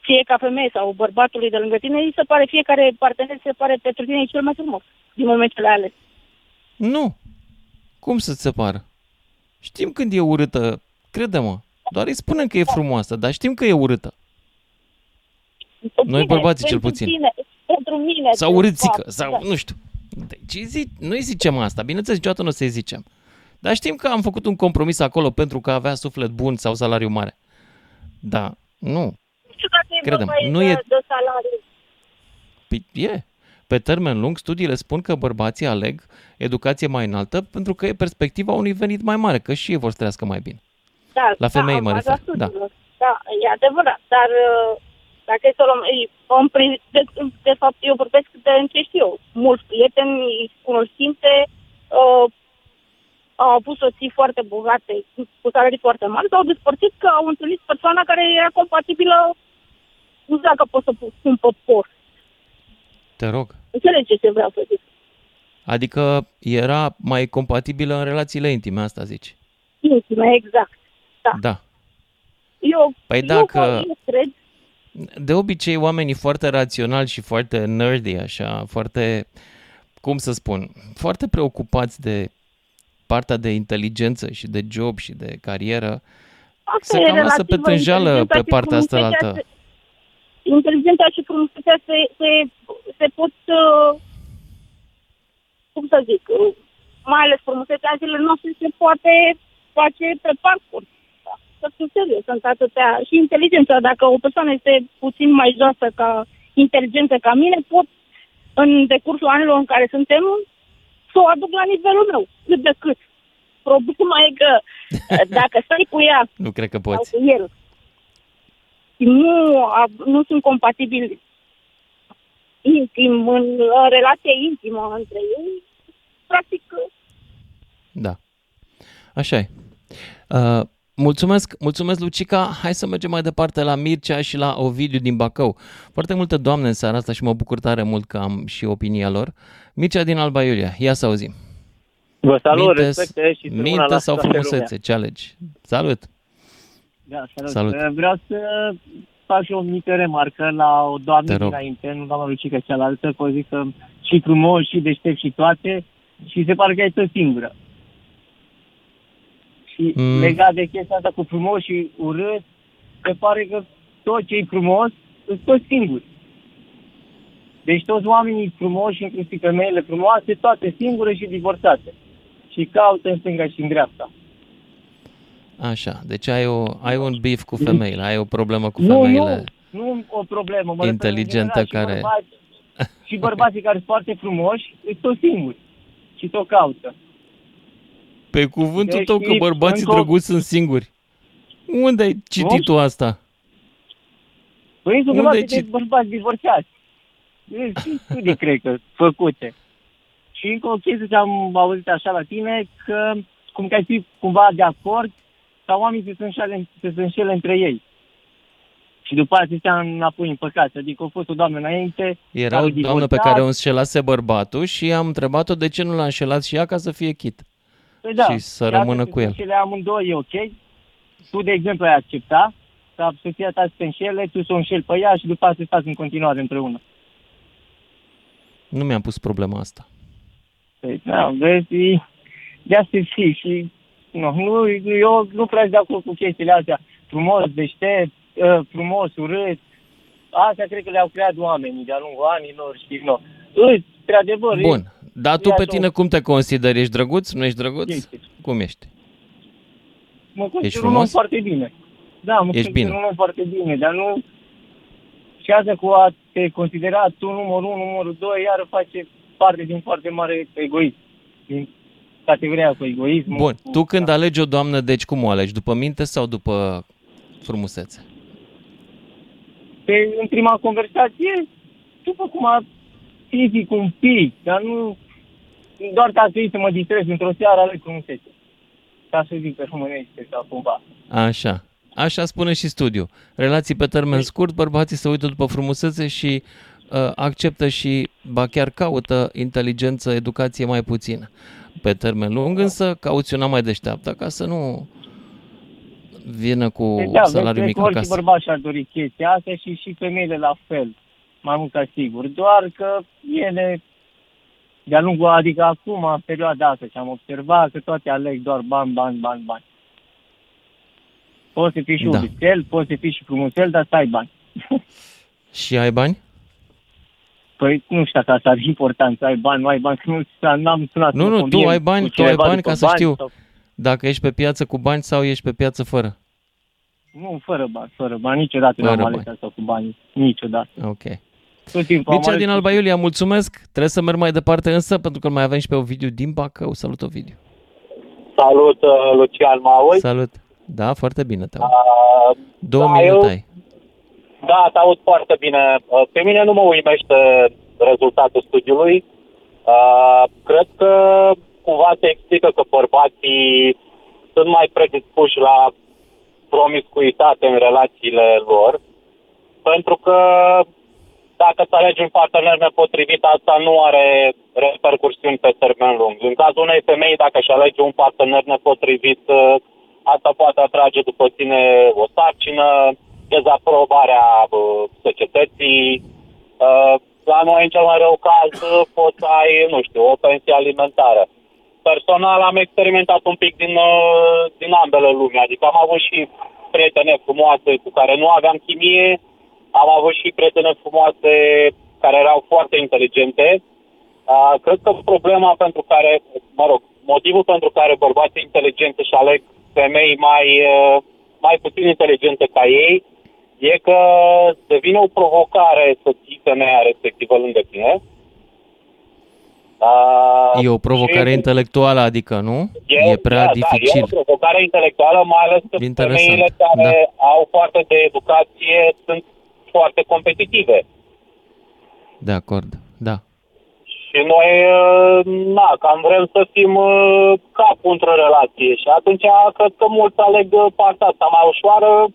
fie ca femeie sau bărbatului de lângă tine, îi se pare, fiecare partener se pare pentru tine cel mai frumos din moment ce le ales. Nu. Cum să-ți se pară? Știm când e urâtă, crede-mă. Doar îi spunem că e frumoasă, dar știm că e urâtă. Noi bărbații cel pentru puțin. Tine, pentru mine. Sau de urâțică, fapt, sau da. nu știu. Deci îi zi, nu îi zicem asta, bineînțeles, niciodată nu o să-i zicem. Dar știm că am făcut un compromis acolo pentru că avea suflet bun sau salariu mare. Da, nu. Nu știu dacă e Credem, vorba nu de, e- de salariu. Păi e. Pe termen lung, studiile spun că bărbații aleg educație mai înaltă pentru că e perspectiva unui venit mai mare, că și ei vor să trăiască mai bine. Da, La femei da, mă în baza refer, da. studiilor. Da, e adevărat, dar uh, dacă e să luăm, ei, în pri- de, de fapt, eu vorbesc de ce știu eu, mulți prieteni, cunoștințe, uh, au avut soții foarte bogate, cu salarii foarte mari, s-au despărțit că au întâlnit persoana care era compatibilă, nu știu dacă pot să spun pe por. Te rog. Înțelegi ce se vrea să zic. Adică era mai compatibilă în relațiile intime, asta zici. Intime, exact. Da. Da. Eu, Păi eu, dacă- eu cred, De obicei, oamenii foarte raționali și foarte nerdy, așa, foarte, cum să spun, foarte preocupați de partea de inteligență și de job și de carieră, asta se e cam lasă relativă, pe tânjală inteligența pe și partea asta la frumusețea altă. se- Inteligența și frumusețea se, se, se pot, uh, cum să zic, uh, mai ales frumusețea zilele noastre se poate face pe parcurs. Da. Să fiu serios, sunt atâtea. Și inteligența, dacă o persoană este puțin mai joasă ca inteligență ca mine, pot în decursul anilor în care suntem să o aduc la nivelul meu, cât de cât. Problema e că uh, dacă stai cu ea Nu cred că sau poți. cu el și nu, a- nu sunt compatibili intim, în uh, relație intimă între ei, practic Da. Așa e. Uh, mulțumesc, mulțumesc Lucica. Hai să mergem mai departe la Mircea și la Ovidiu din Bacău. Foarte multe doamne în seara asta și mă bucur tare mult că am și opinia lor. Mircea din Alba Iulia, ia să auzim. Vă salut, Minte- respecte și să Minte sau frumusețe, ce alegi? Salut! Da, salut. Salut. Uh, Vreau să fac și o mică remarcă la o Te doamnă rog. dinainte, nu doamna Lucica cealaltă, că o zic că și frumos, și deștept, și toate, și se pare că e tot singură. Și Mm. legat de chestia asta cu frumos și urât, se pare că tot ce e frumos, sunt toți singuri. Deci toți oamenii frumoși, inclusiv femeile frumoase, toate singure și divorțate. Și caută în stânga și în dreapta. Așa, deci ai, o, ai un beef cu femeile, ai o problemă cu Nu, femeile. nu, nu o problemă. Mă refer în Inteligentă general, care- Și bărbații, și bărbații care sunt foarte frumoși, sunt tot singuri. Și tot caută. Pe cuvântul Deci, tău că bărbații încă o- drăguți sunt singuri. Unde ai citit tu asta? Păi sunt Unde grămadă ai de cit- bărbați divorțați. Sunt studii, cred că, făcute. Și încă o chestie ce am auzit așa la tine, că cum că ai fi cumva de acord ca oamenii să se înșele, să se înșele între ei. Și după aceea să stea înapoi în păcat. Adică a fost o doamnă înainte. Era care o a doamnă pe divorțat. care o înșelase bărbatul și am întrebat-o de ce nu l-a înșelat și ea ca să fie chit. Păi da, și să rămână cu el. Și le amândouă e ok. Tu, de exemplu, ai accepta ca soția ta să te înșele, tu să o înșeli pe ea și după aceea să stați în continuare împreună. Nu mi-am pus problema asta. Păi, da, vezi, e- de asta e fi și nu, nu, eu nu prea sunt de acord cu chestiile astea. Frumos, deștept, uh, frumos, urât. Astea cred că le-au creat oamenii de-a lungul anilor și nu. Îți, într-adevăr, e- Bun, dar tu e pe așa tine o- cum te consideri? Ești drăguț? Nu ești drăguț? Ești. Cum ești? mă Ești consider un om frumos? foarte bine. Da, mă Ești consider bine. un om foarte bine, dar nu... Și asta cu a te considera tu numărul 1, numărul 2, iar face parte din foarte mare egoism. Din categoria cu egoism. Bun, tu când alegi o doamnă, deci cum o alegi? După minte sau după frumusețe? Pe, în prima conversație, după cum a fizic un pic, dar nu doar ca să iei să mă distrez într-o seară ale frumusețe. Ca să zic pe românește sau cumva. Așa. Așa spune și studiu. Relații pe termen scurt, bărbații se uită după frumusețe și uh, acceptă și, ba chiar caută inteligență, educație mai puțină. Pe termen lung însă cauți una mai deșteaptă ca să nu vină cu Deci, da, salariu vezi mic că orice acasă. bărbat și-ar dori chestia asta și și femeile la fel, mai mult ca sigur. Doar că ele, de-a lungul, adică acum, în perioada asta, ce am observat, că toate aleg doar bani, bani, bani, bani. Poți să fii și Da. urâțel, poți să fii și frumosel, dar să ai bani. Și ai bani? Păi nu știu dacă asta ar fi important să ai bani, nu ai bani, că nu n-am sunat. Nu, să nu, tu combien ai cu bani, tu ai cineva bani după ca să știu sau- dacă ești pe piață cu bani sau ești pe piață fără. Nu, fără bani, fără bani, niciodată Fără n-am ales bani. asta cu bani, niciodată. Ok. Tot timpul am Mircea ales din Alba Iulia, mulțumesc. Trebuie să merg mai departe însă, pentru că îl mai avem și pe Ovidiu din Bacău. Salut, Ovidiu. Salut, uh, Lucian, mă auzi? Salut. Da, foarte bine te aud. Uh, Două da, minute eu- ai. Da, te aud foarte bine. Uh, Pe mine nu mă uimește rezultatul studiului. Uh, Cred că cumva se explică că bărbații sunt mai predispuși la promiscuitate în relațiile lor, pentru că dacă îți alegi un partener nepotrivit, asta nu are repercursiuni pe termen lung. În cazul unei femei, dacă își alege un partener nepotrivit, ă, asta poate atrage după sine o sarcină, dezaprobarea ă, societății. Ă, la noi, în cel mai rău caz, poți să ai, nu știu, o pensie alimentară. Personal am experimentat un pic din, din ambele lumi, adică am avut și prietene frumoase cu care nu aveam chimie, am avut și prietene frumoase care erau foarte inteligente. Uh, cred că problema pentru care, mă rog, motivul pentru care bărbații inteligenți își aleg femei mai, uh, mai puțin inteligente ca ei e că devine o provocare să ții femeia respectivă lângă tine. Uh, e o provocare și... intelectuală, adică, nu? E, e prea da, dificil. Da, e o provocare intelectuală, mai ales că Interesant. femeile care da. au foarte de educație sunt foarte competitive. De acord, da. Și noi, uh, na, cam vrem să fim uh, capul într-o relație și atunci cred că mulți aleg uh, partea asta mai ușoară.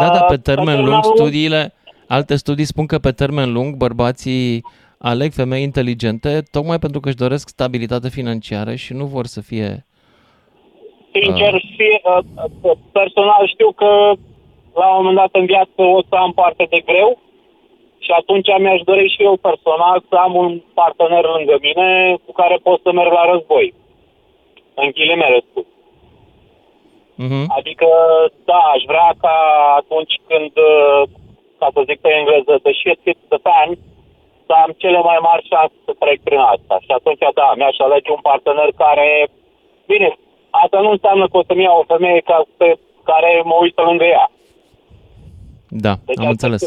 Da, da, pe termen lung, studiile, alte studii spun că pe termen lung bărbații aleg femei inteligente tocmai pentru că își doresc stabilitate financiară și nu vor să fie... Sincer, uh, fie, personal știu că la un moment dat în viață o să am parte de greu și atunci mi-aș dori și eu personal să am un partener lângă mine cu care pot să merg la război. În ghilimele spus. Uh-huh. Adică, da, aș vrea ca atunci când, ca să zic pe engleză, the shit hits the fan, să am cele mai mari șanse să trec prin asta. Și atunci, da, mi-aș alege un partener care, bine, asta nu înseamnă că o să-mi iau o femeie ca, pe care mă uită lângă ea. Da, deci am înțeles.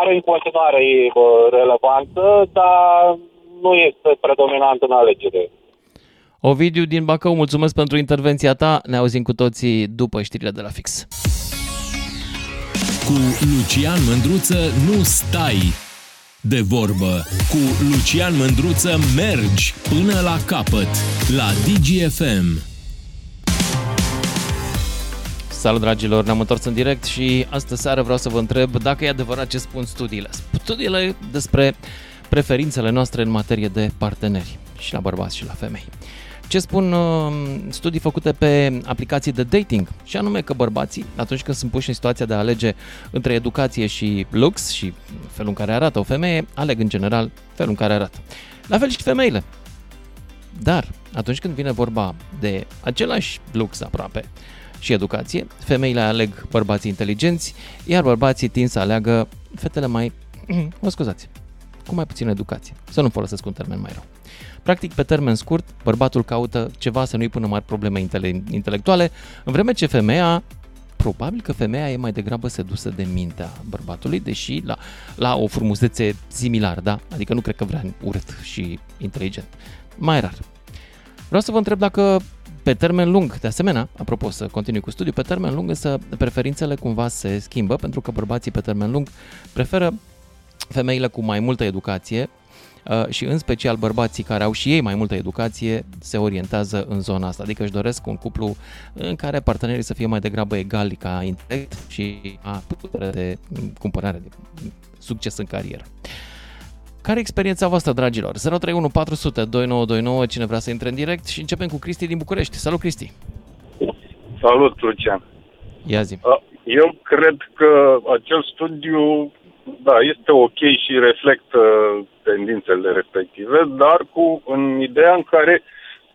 Are în continuare relevanță, dar nu este predominant în alegere. Ovidiu din Bacău, mulțumesc pentru intervenția ta. Ne auzim cu toții după știrile de la fix. Cu Lucian Mândruță nu stai de vorbă. Cu Lucian Mândruță mergi până la capăt la DGFM. Salut dragilor, ne-am întors în direct și astă seară vreau să vă întreb dacă e adevărat ce spun studiile. Studiile despre preferințele noastre în materie de parteneri și la bărbați și la femei. Ce spun uh, studii făcute pe aplicații de dating și anume că bărbații, atunci când sunt puși în situația de a alege între educație și lux și felul în care arată o femeie, aleg în general felul în care arată. La fel și femeile. Dar atunci când vine vorba de același lux aproape, și educație, femeile aleg bărbații inteligenți, iar bărbații tind să aleagă fetele mai, mă scuzați, cu mai puțină educație. Să nu folosesc un termen mai rău. Practic, pe termen scurt, bărbatul caută ceva să nu-i pună mari probleme intele- intelectuale, în vreme ce femeia, probabil că femeia e mai degrabă sedusă de mintea bărbatului, deși la, la o frumusețe similară, da? Adică nu cred că vrea urât și inteligent. Mai rar. Vreau să vă întreb dacă pe termen lung, de asemenea, apropo să continui cu studiu, pe termen lung însă preferințele cumva se schimbă pentru că bărbații pe termen lung preferă femeile cu mai multă educație uh, și în special bărbații care au și ei mai multă educație se orientează în zona asta, adică își doresc un cuplu în care partenerii să fie mai degrabă egali ca intelect și a putere de cumpărare, de succes în carieră. Care e experiența voastră, dragilor? 031 400 2929, cine vrea să intre în direct și începem cu Cristi din București. Salut, Cristi! Salut, Lucian! Ia zi. Eu cred că acel studiu, da, este ok și reflectă tendințele respective, dar cu în ideea în care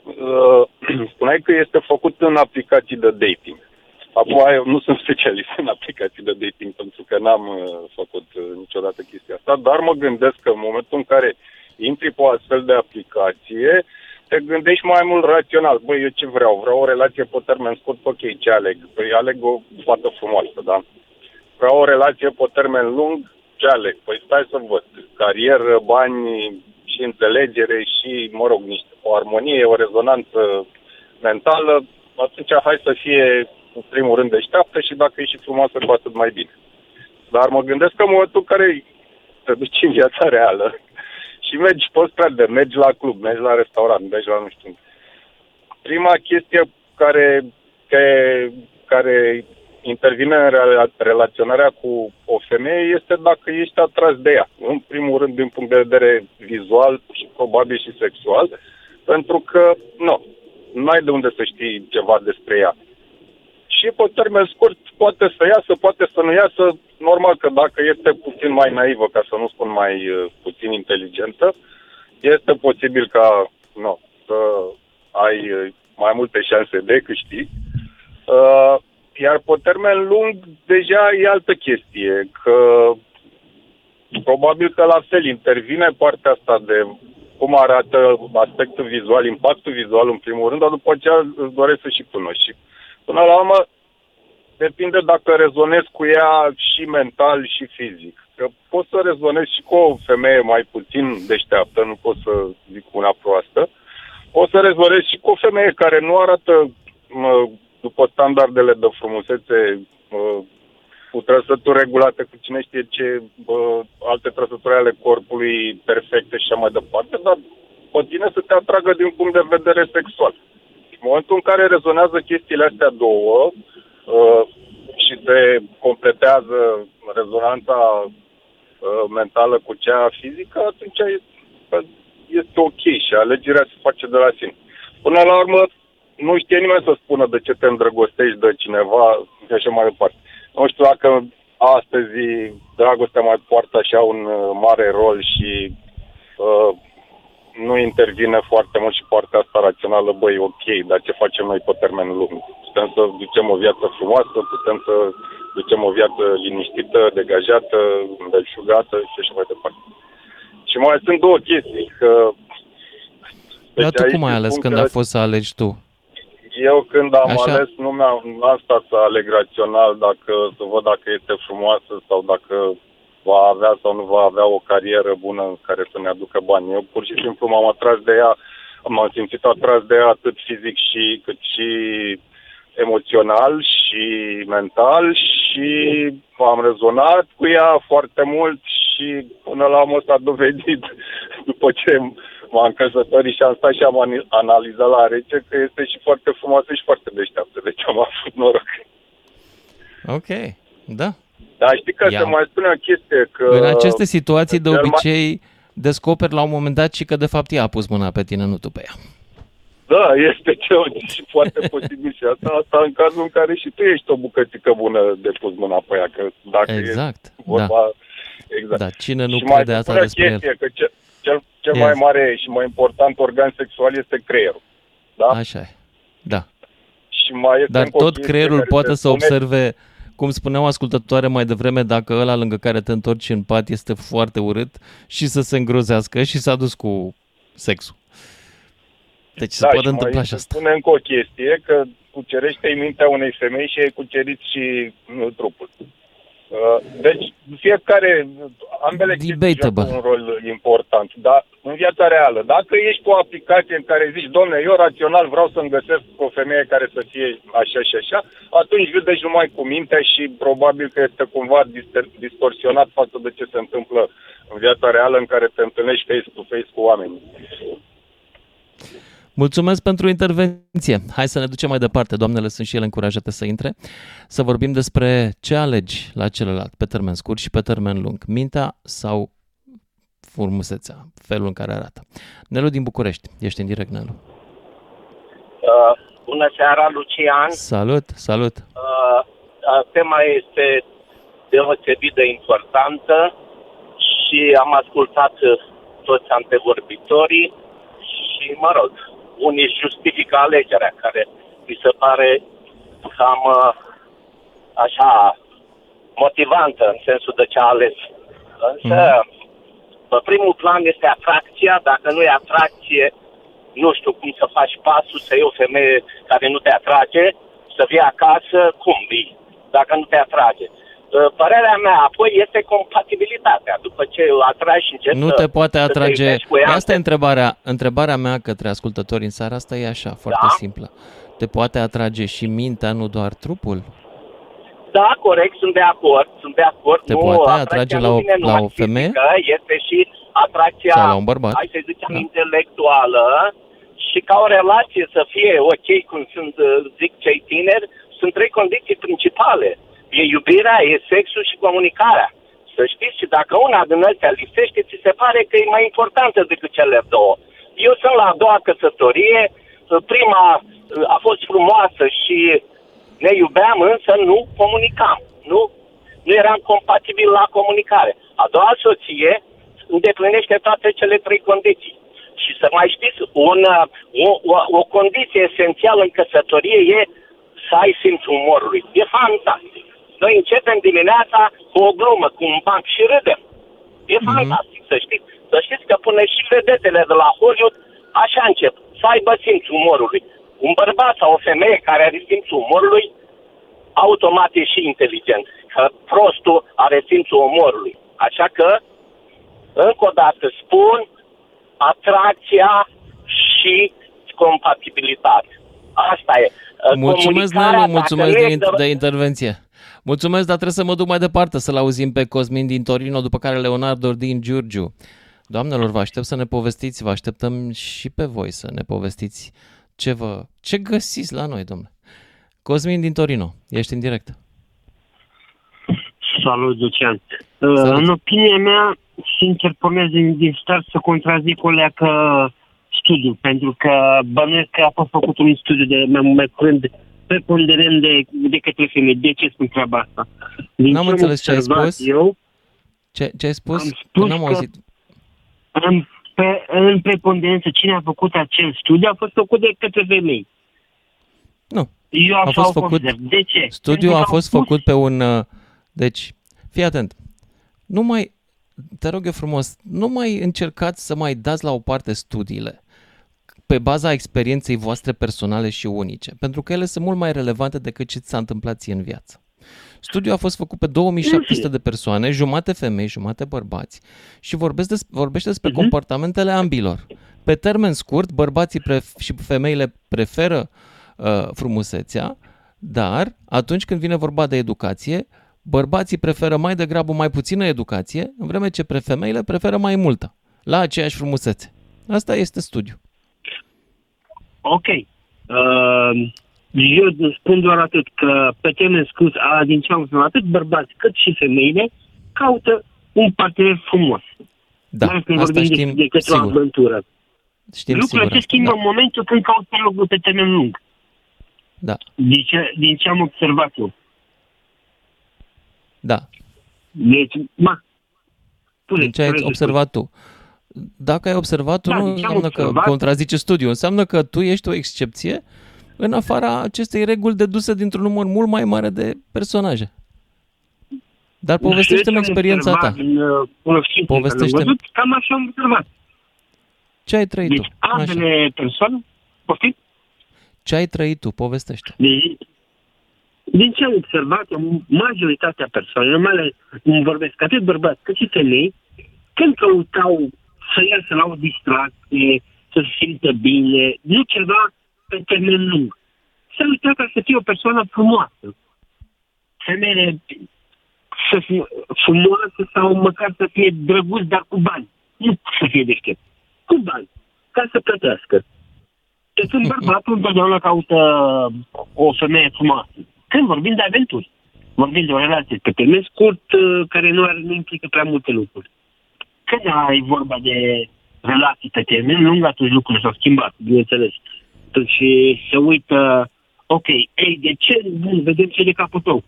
uh, spuneai că este făcut în aplicații de dating. Acum eu nu sunt specialist în aplicații de dating pentru că n-am uh, făcut uh, niciodată chestia asta, dar mă gândesc că în momentul în care intri pe o astfel de aplicație, te gândești mai mult rațional. Băi, eu ce vreau? Vreau o relație pe termen scurt, ok, ce aleg? Păi aleg o fată frumoasă, da? Vreau o relație pe termen lung, ce aleg? Păi stai să văd. Carieră, bani și înțelegere și, mă rog, niște, o armonie, o rezonanță mentală, atunci hai să fie în primul rând deșteaptă și dacă e și frumoasă, cu atât mai bine. Dar mă gândesc că în momentul în care te duci în viața reală și și mergi pe stradă, mergi la club, mergi la restaurant, mergi la nu știu. unde. Prima chestie care, care, care intervine în rela- relaționarea cu o femeie este dacă ești atras de ea. În primul rând, din punct de vedere vizual și probabil și sexual, pentru că, nu, nu ai de unde să știi ceva despre ea. Și pe termen scurt poate să iasă, poate să nu iasă. Normal că dacă este puțin mai naivă, ca să nu spun mai uh, puțin inteligentă, este posibil ca nu, să ai uh, mai multe șanse de câștig. Uh, iar pe termen lung, deja e altă chestie, că probabil că la fel intervine partea asta de cum arată aspectul vizual, impactul vizual în primul rând, dar după aceea îți doresc să și cunoști. Și până la urmă, depinde dacă rezonezi cu ea și mental și fizic. Că poți să rezonezi și cu o femeie mai puțin deșteaptă, nu pot să zic una proastă, o să rezonezi și cu o femeie care nu arată mă, după standardele de frumusețe mă, cu trăsături regulate, cu cine știe ce bă, alte trăsături ale corpului perfecte și așa mai departe, dar pe tine să te atragă din punct de vedere sexual. Și în momentul în care rezonează chestiile astea două uh, și se completează rezonanța uh, mentală cu cea fizică, atunci este, este ok și alegerea se face de la sine. Până la urmă, nu știe nimeni să spună de ce te îndrăgostești de cineva și așa mai departe. Nu știu dacă astăzi dragostea mai poartă așa un uh, mare rol și uh, nu intervine foarte mult și partea asta rațională, băi, ok, dar ce facem noi pe termen lung? Putem să ducem o viață frumoasă, putem să ducem o viață liniștită, degajată, belșugată și așa mai departe. Și mai sunt două chestii, că... Dar Deci tu aici cum ai îți ales spun când că a fost să alegi tu? Eu când am Așa. ales, nu mi-am n-am stat să aleg rațional dacă să văd dacă este frumoasă sau dacă va avea sau nu va avea o carieră bună în care să ne aducă bani. Eu pur și simplu m-am atras de ea, m-am simțit atras de ea atât fizic și cât și emoțional și mental și am rezonat cu ea foarte mult și până la urmă s-a dovedit după ce m-am căsătorit și am stat și am ani- analizat la rece că este și foarte frumoasă și foarte deșteaptă. Deci am avut noroc. Ok, da. Dar știi că Ia. se mai spune o chestie că... În aceste situații, de cel mai- obicei, descoperi la un moment dat și că de fapt ea a pus mâna pe tine, nu tu pe ea. Da, este ceva și foarte posibil și asta, asta în cazul în care și tu ești o bucățică bună de pus mâna pe ea, că dacă Exact, e vorba... Exact. Da, cine nu și crede mai asta spune o despre el? chestie, că cel, cel, cel Yes. mai mare și mai important organ sexual este creierul. Da? Așa e, da. Și mai este Dar încă o tot chestie creierul care poate se să spune- observe, cum spuneau ascultătoare mai devreme, dacă ăla lângă care te întorci în pat este foarte urât și să se îngrozească și s-a dus cu sexul. Deci se da, poate și întâmpla mai și asta. spune încă o chestie, că cucerește mintea unei femei și ai cucerit și nu, trupul. Uh, Deci, fiecare, ambele chestii Debatable. joacă un rol important, dar în viața reală, dacă ești cu o aplicație în care zici, domne, eu rațional vreau să-mi găsesc o femeie care să fie așa și așa, atunci vedeți numai cu mintea și probabil că este cumva dis- distorsionat față de ce se întâmplă în viața reală în care te întâlnești face-to-face cu oamenii. Mulțumesc pentru intervenție. Hai să ne ducem mai departe. Doamnele sunt și ele încurajate să intre. Să vorbim despre ce alegi la celălalt, pe termen scurt și pe termen lung. Mintea sau frumusețea, felul în care arată. Nelu din București. Ești în direct, Nelu. Uh, bună seara, Lucian. Salut, salut. Uh, uh, tema este deosebit de importantă și am ascultat uh, toți antevorbitorii și, mă rog, unii își justifică alegerea, care mi se pare cam uh, așa motivantă în sensul de ce a ales. Însă, pe primul plan este atracția, dacă nu e atracție, nu știu cum să faci pasul, să iei o femeie care nu te atrage, să vii acasă, cum vii, dacă nu te atrage. Uh, Părerea mea apoi este compatibilitatea. După ce o atragi și începi Nu să, te poate să atrage. iubești cu ea, Asta e întrebarea. Întrebarea mea către ascultători în seara asta e așa, foarte Da. simplă. Te poate atrage și mintea, nu doar trupul? Da, corect, sunt de acord, sunt de acord. Te nu, poate atracția atrage nu la o- vine la numai o femeie? Fizică, este și atracția, Sau la un bărbat. hai să zicem, intelectuală și ca o relație să fie ok, cum sunt, uh, zic cei tineri, sunt trei condiții principale. E iubirea, e sexul și comunicarea. Să știți, și dacă una din astea lipsește, ți se pare că e mai importantă decât cele două. Eu sunt la a doua căsătorie, prima uh, a fost frumoasă și ne iubeam, însă nu comunicam. Nu, nu eram compatibil la comunicare. A doua soție îndeplinește toate cele trei condiții. Și să mai știți, un, uh, o, o, o condiție esențială în căsătorie e să ai simțul umorului. E fantastic. Noi începem dimineața cu o glumă, cu un banc și râdem. E mm-hmm. fantastic, să știți. Să știți că până și vedetele de la Hollywood așa încep, să aibă simțul umorului. Un bărbat sau o femeie care are simțul umorului, automat e și inteligent. Că prostul are simțul umorului. Așa că, încă o dată spun, atracția și compatibilitate. Asta e. Mulțumesc, Comunicarea, Nelu, mulțumesc dacă de, nu e in- de intervenție. Mulțumesc, dar trebuie să mă duc mai departe să-l auzim pe Cosmin din Torino, după care Leonardo din Giurgiu. Doamnelor, vă aștept să ne povestiți, vă așteptăm și pe voi să ne povestiți ce vă, ce găsiți la noi, domnule. Cosmin din Torino, ești în direct. Salut, Lucian. Salut. În opinia mea, sincer, pornesc din, din start să contrazic o leacă studiu, pentru că bănuiesc că a fost făcut un studiu de mai, mai curând preponderent de, de către femei. De ce spun treaba asta? Din N-am ce am înțeles ce ai observat spus. Eu, Ce, ce ai spus? Am Că spus n-am că- auzit. în, pe, în preponderență, cine a făcut acel studiu a fost făcut de către femei. Nu. Eu A așa fost o făcut, consider. De ce? studiul Pentru a că au fost spus- făcut pe un... uh, Deci, fii atent. Nu mai, te rog eu frumos, nu mai încercați să mai dați la o parte studiile pe baza experienței voastre personale și unice, pentru că ele sunt mult mai relevante decât ce ți s-a întâmplat ție în viață. Studiul a fost făcut pe 2700 de persoane, jumate femei, jumate bărbați, și vorbesc des, vorbește despre Mhm. comportamentele ambilor. Pe termen scurt, bărbații pref- și femeile preferă uh, frumusețea, dar atunci când vine vorba de educație, bărbații preferă mai degrabă mai puțină educație, în vreme ce pre femeile preferă mai multă, la aceeași frumusețe. Asta este studiu. Ok. Uh, eu spun doar atât că pe termen scurt, a, din ce am văzut, atât bărbați cât și femeile caută un partener frumos. Da, Mai ales când asta vorbim știm de, de către o sigur. aventură. Știm Lucrurile sigur se schimbă asta, în momentul când caută locul pe termen lung. Da. Din ce, din ce am observat eu. Da. Deci, ma, Din ce ai spune-te observat tu. Dacă ai observat tu, Da, nu din ce am înseamnă că observat- contrazice studiul. Înseamnă că tu ești o excepție în afara acestei reguli deduse dintr-un număr mult mai mare de personaje. Dar povestește-mi Și ce am experiența ta. observat În uh, cunoștințe care am Povestește-mi. văzut, cam așa am observat. Ce ai trăit Deci tu? Așa. ambele persoane, poftim? Ce ai trăit tu? Povestește. Deci, din ce am observat, eu, majoritatea persoanelor, mai ales îmi vorbesc atât bărbați cât și femei, când căutau să iasă la o distracție, să se simtă bine, nu ceva pe termen lung. S-a uitat ca să fie o persoană frumoasă. Femeile să fie frumoasă sau măcar să fie drăguț, dar cu bani. Nu să fie deștept. Cu bani. Ca să plătească. Deci un bărbatul întotdeauna caută o femeie frumoasă. Când vorbim de aventuri, vorbim de o relație pe termen scurt uh, care nu, are, nu implică prea multe lucruri. Când ai vorba de relații pe termen lung, atunci lucrurile s-au schimbat, bineînțeles. Și se uită, ok, ei, de ce? Bun, vedem ce e de capul tău.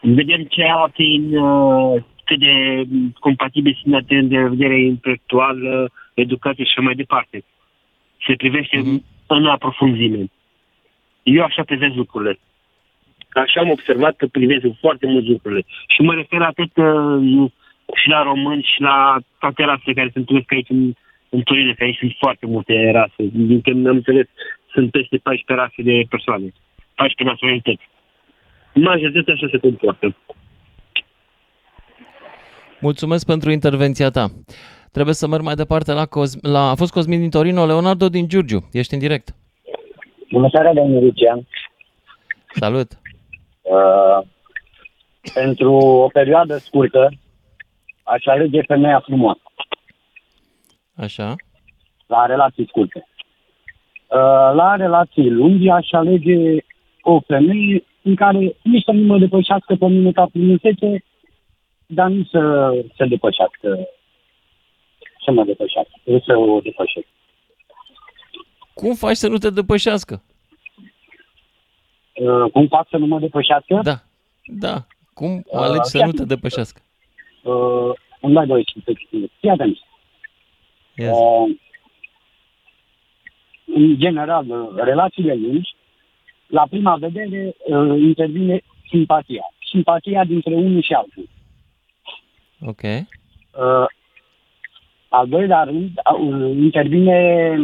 Vedem ce a prin uh, cât de compatibil sunt de de vedere intelectuală, educație și așa mai departe. Se privește mm-hmm. în aprofunzime. Eu așa privesc lucrurile. Așa am observat că privesc foarte mult lucrurile. Și mă refer atât uh, și la români și la toate rasele care se întâlnesc aici în, în Torino, că aici sunt foarte multe rase. Din când am înțeles, sunt peste 14 rase de persoane. 14 naționalități. Majoritatea așa se comportă. Mulțumesc pentru intervenția ta. Trebuie să merg mai departe la, Cos- la... A fost Cosmin din Torino, Leonardo din Giurgiu. Ești în direct. Bună seara, domnul Lucian. Salut. Uh, pentru o perioadă scurtă, aș alege femeia frumoasă. Așa. la relații scurte. Uh, La relații lungi aș alege o femeie în care nici să nu mă depășească pe mine ca frumusețe, dar nu să se depășească, să mă depășească, să o depășesc. Cum faci să nu te depășească? Uh, Cum fac să nu mă depășească? Da. Da. Cum o Uh, alegi să chiar- nu te depășească? Uh, îmi dai voie să te explic. Fii atent. Yes. Uh, în general, uh, relațiile lungi, la prima vedere uh, intervine simpatia. Simpatia dintre unul și altul. Ok. Uh, al doilea rând, uh, intervine,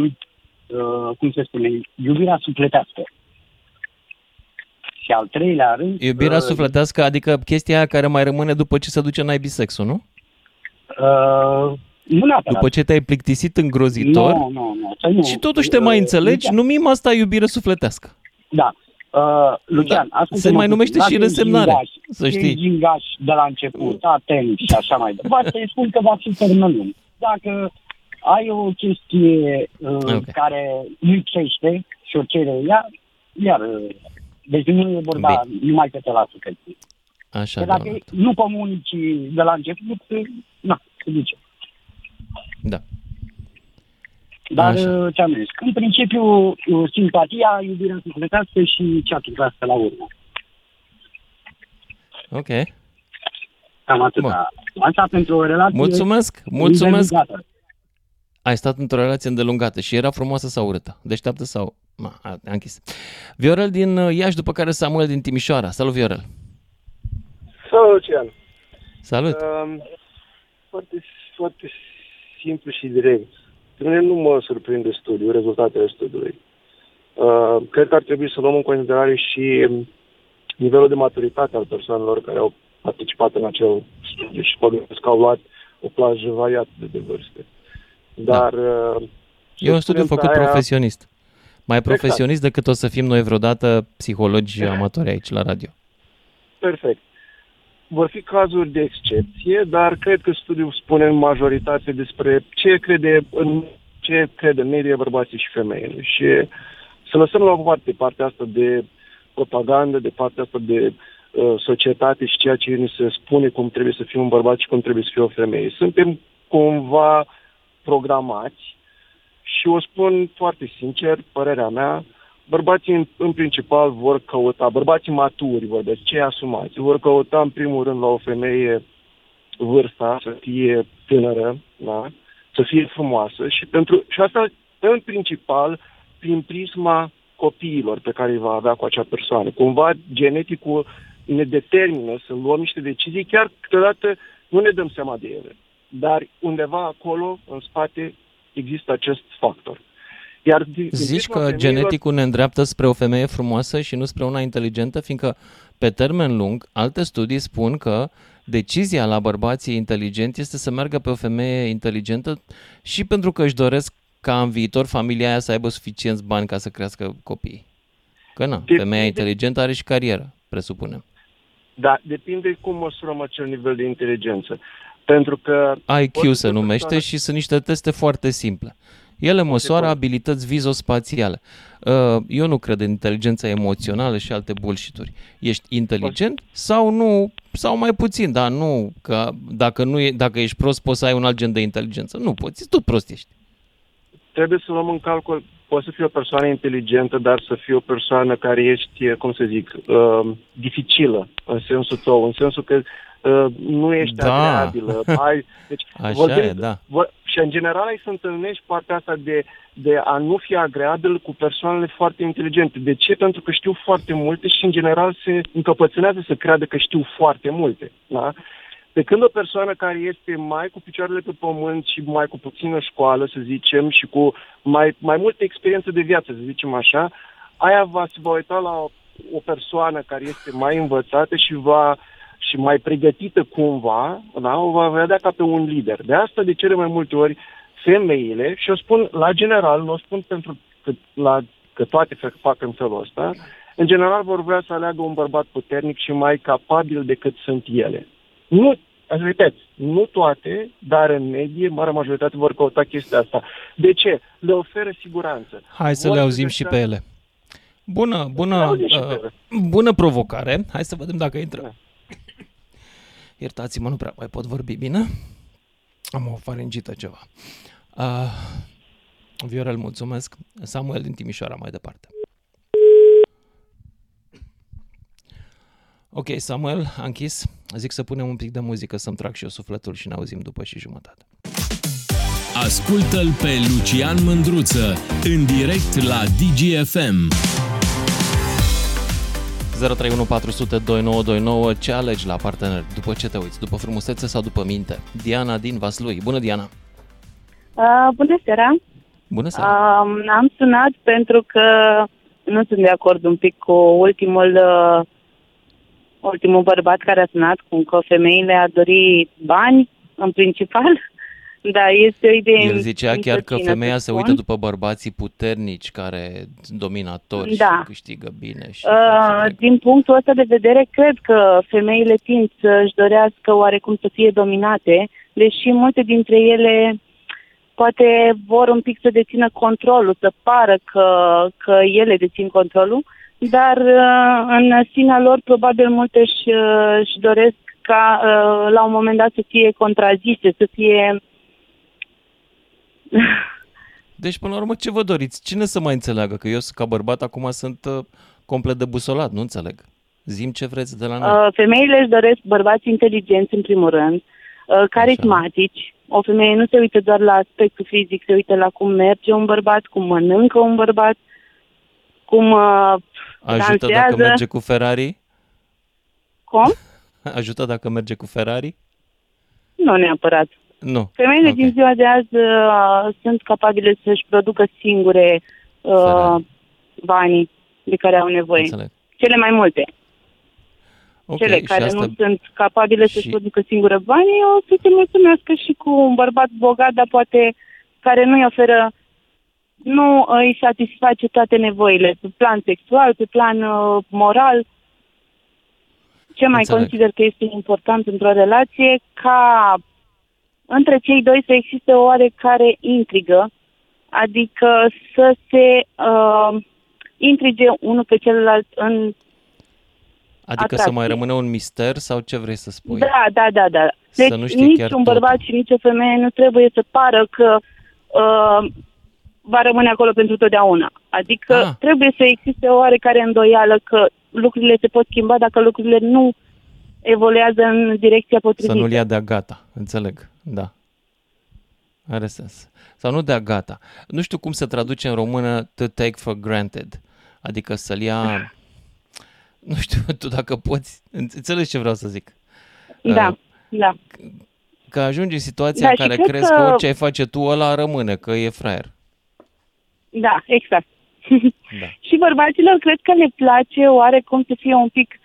uh, cum se spune, iubirea sufletească. Și al treilea rând... Iubirea uh, sufletească, adică chestia aia care mai rămâne după ce se duce naibii sexul, nu? Uh, nu neapărat. După ce te-ai plictisit îngrozitor Nu, nu, nu. Să nu. și totuși te mai Uh, înțelegi, Lucian, numim asta iubire sufletească. Da. Uh, Lucian, Da. ascultă-mă Se mai puțin. numește Dacă și ești resemnare, gingaș, să ești știi. gingaș de la început, atent și așa mai departe, îi spun că va fi termen lung. Dacă ai o chestie uh, Ok. care lipsește și o cere ea, iar, uh, deci nu e vorba numai că te lasă că Așa, Că dacă nu comunici de la început, uh, na, se duce. Da. Dar Așa. uh, ți-am zis, în principiu, uh, simpatia, iubirea sufletească și cea la urmă. Ok. Cam atât. Asta pentru o relație Mulțumesc, mulțumesc. îndelungată. Ai stat într-o relație îndelungată și era frumoasă sau urâtă? Deșteaptă sau... Ma, a, a închis. Viorel din uh, Iași, după care Samuel din Timișoara. Salut, Viorel. Salut, Lucian. Salut. Um, foarte, foarte simplu și direct. Pe mine nu mă surprinde studiul, rezultatele studiului. Uh, cred că ar trebui să luăm în considerare și um, nivelul de maturitate al persoanelor care au participat în acel studiu și poate că au luat o plajă variată de, de vârste. Dar... Uh, E un să studiu spunem că făcut aia- profesionist. Mai Exact. profesionist decât o să fim noi vreodată psihologi amatori aici la radio. Perfect. Vor fi cazuri de excepție, dar cred că studiul spune în majoritate despre ce crede în ce crede în medie bărbații și femeile. Și să lăsăm la o parte partea asta de propagandă, de partea asta de uh, societate și ceea ce ni se spune cum trebuie să fie un bărbat și cum trebuie să fie o femeie. Suntem cumva programați și o spun foarte sincer, părerea mea, bărbații în, în principal vor căuta, bărbații maturi vorbesc, cei asumați, vor căuta în primul rând la o femeie vârsta, să fie tânără, da? să fie frumoasă și, pentru, și asta în principal prin prisma copiilor pe care îi va avea cu acea persoană. Cumva geneticul ne determină să luăm niște decizii, chiar câteodată nu ne dăm seama de ele. Dar undeva acolo, în spate, există acest factor. Iar din- din Zici prisma că femeilor- geneticul ne îndreaptă spre o femeie frumoasă și nu spre una inteligentă, fiindcă pe termen lung, alte studii spun că decizia la bărbații inteligenți este să meargă pe o femeie inteligentă și pentru că își doresc ca în viitor familia aia să aibă suficienți bani ca să crească copiii. Că na, femeia inteligentă are și carieră, presupunem. Da, depinde cum măsurăm acel nivel de inteligență. Pentru că... IQ se numește și sunt niște teste foarte simple. Ele măsoară abilități vizospațiale. Uh, Eu nu cred în inteligența emoțională și alte bullshit-uri. Ești inteligent sau nu, sau mai puțin, dar nu că dacă, nu e, dacă ești prost poți să ai un alt gen de inteligență. Nu poți, tot prost ești. trebuie să luăm în calcul, poți să fii o persoană inteligentă, dar să fii o persoană care ești, cum să zic, uh, dificilă în sensul tău, în sensul că uh, nu ești Da. agreabilă. Ai, deci, Așa vorbim- e, da. Vă, și în general ai să întâlnești partea asta de, de a nu fi agreabil cu persoanele foarte inteligente. De ce? Pentru că știu foarte multe și în general se încăpățânează să creadă că știu foarte multe. Da? Pe când o persoană care este mai cu picioarele pe pământ și mai cu puțină școală, să zicem, și cu mai, mai multă experiență de viață, să zicem așa, aia va se va uita la o, o persoană care este mai învățată și va și mai pregătită cumva, da, o va vedea ca pe un lider. De asta, de cele mai multe ori, femeile, și o spun la general, nu o spun pentru că, la, că toate fac- fac în felul ăsta, în general vor vrea să aleagă un bărbat puternic și mai capabil decât sunt ele. Nu, Repet, nu toate, dar în medie, marea majoritate vor căuta chestia asta. De ce? Le oferă siguranță. Hai să Vor le auzim găsească- și pe ele. Bună, bună, auzim și uh, pe ele. bună provocare. Hai să vedem dacă intră. Iertați-mă, nu prea mai pot vorbi bine. Am o faringită ceva. Uh, Viorel, mulțumesc. Samuel din Timișoara, mai departe. Ok, Samuel, a închis. Zic să punem un pic de muzică să-mi trag și eu sufletul și ne auzim după și jumătate. Ascultă-l pe Lucian Mândruță în direct la DGFM. 031402929 Ce alegi la partener? După ce te uiți? După frumusețe sau după minte? Diana din Vaslui. Bună, Diana! Uh, bună seara! Bună seara! Uh, am sunat pentru că nu sunt de acord un pic cu ultimul, uh, ultimul bărbat care a sunat, cum că femeile a dori bani, în principal. Da, este o idee El zicea chiar că misogină, femeia să se spun. uită după bărbații puternici care sunt dominatori Da. și câștigă bine. Și Uh, din punctul ăsta de vedere, cred că femeile tind să-și dorească oarecum să fie dominate, deși multe dintre ele poate vor un pic să dețină controlul, să pară că, că ele dețin controlul, dar uh, în sinea lor probabil multe își, uh, își doresc ca uh, la un moment dat să fie contrazise, să fie... Deci, până la urmă, ce vă doriți? Cine să mai înțeleagă? Că eu, ca bărbat, acum sunt uh, complet debusolat, nu înțeleg. Zim ce vreți de la noi. Uh, femeile își doresc bărbați inteligenți, în primul rând, uh, carismatici. O femeie nu se uită doar la aspectul fizic, se uită la cum merge un bărbat, cum mănâncă un bărbat, cum uh, Ajută dansează. dacă merge cu Ferrari? Cum? Ajută dacă merge cu Ferrari? Nu neapărat. Nu. Femeile din ziua de azi uh, sunt capabile să-și producă singure uh, banii de care au nevoie. Înțeleg. Cele mai multe. Ok, Cele și care asta- nu sunt capabile să-și și- producă singură banii o să se mulțumească și cu un bărbat bogat, dar poate care nu-i oferă, nu îi satisface toate nevoile, pe plan sexual, pe plan uh, moral. Ce mai Înțeleg. consider că este important într-o relație? Ca între cei doi să existe o oarecare intrigă, adică să se uh, intrige unul pe celălalt în Adică să atracție. mai rămână un mister sau ce vrei să spui? Da, da, da, da. Să Deci nu știi nici chiar un bărbat și nici o femeie nu trebuie să pară că uh, va rămâne acolo pentru totdeauna. Adică Ah. trebuie să existe o oarecare îndoială că lucrurile se pot schimba dacă lucrurile nu evoluează în direcția Să potrivită. nu-l ia de-a gata, înțeleg, da. Are sens. Sau nu de-a gata. Nu știu cum se traduce în română to take for granted. Adică să-l ia... Nu știu, tu dacă poți... Înțelegi ce vreau să zic? Da, Uh, da. Că ajungi în situația Da, în și care cred crezi că- că orice ai face tu, ăla rămâne, că e fraier. Da, exact. Da. și bărbaților cred că le place oarecum să fie un pic uh,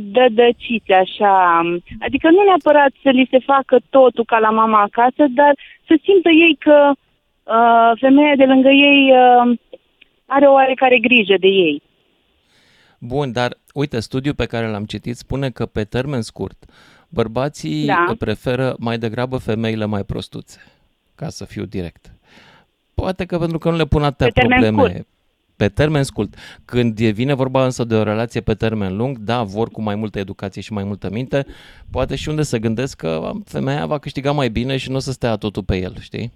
dădăciți așa. Adică nu neapărat să li se facă totul ca la mama acasă, dar să simtă ei că uh, femeia de lângă ei uh, are o oarecare grijă de ei. Bun, dar uite, studiul pe care l-am citit spune că pe termen scurt, bărbații Da. preferă mai degrabă femeile mai prostuțe, ca să fiu direct. Poate că pentru că nu le pun atâtea Pe termen probleme. scurt. Pe termen scurt. Când e- vine vorba însă de o relație pe termen lung, da, vor cu mai multă educație și mai multă minte, poate și unde să gândesc că femeia va câștiga mai bine și nu o să stea totul pe el, știi?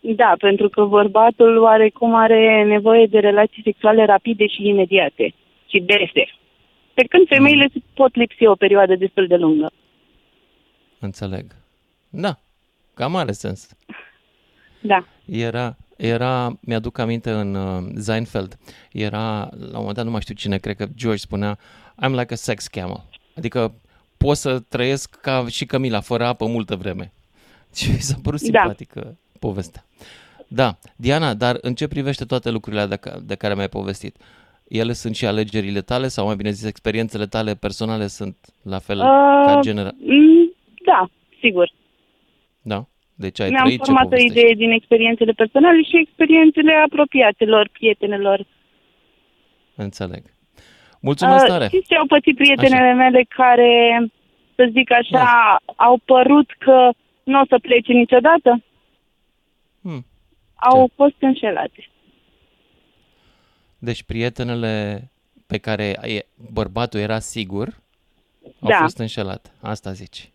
Da, pentru că bărbatul oarecum are nevoie de relații sexuale rapide și imediate și dese. Pe când femeile se pot lipsi o perioadă destul de lungă. Înțeleg. Da, cam are sens. Da. Era, era, mi-aduc aminte în uh, Seinfeld, era, la un moment dat, nu mai știu cine, cred că George spunea, I'm like a sex camel. Adică pot să trăiesc ca și Camila, fără apă, multă vreme. Și mi s-a părut Da. simpatică povestea. Da, Diana, dar în ce privește toate lucrurile de, ca- de care mi-ai povestit? Ele sunt și alegerile tale sau mai bine zis experiențele tale personale sunt la fel ca Uh, general? mm, Da, sigur. Da? Deci ai Mi-am trăit ce format o povestești. idee din experiențele personale și experiențele apropiatelor, prietenelor. Înțeleg. Mulțumesc Uh, tare! Știți ce au pățit prietenele mele care să zic așa, au părut că nu o să plece niciodată. Hmm. Au fost înșelate. Deci prietenele pe care e- bărbatul era sigur au Da. fost înșelate. Asta zici.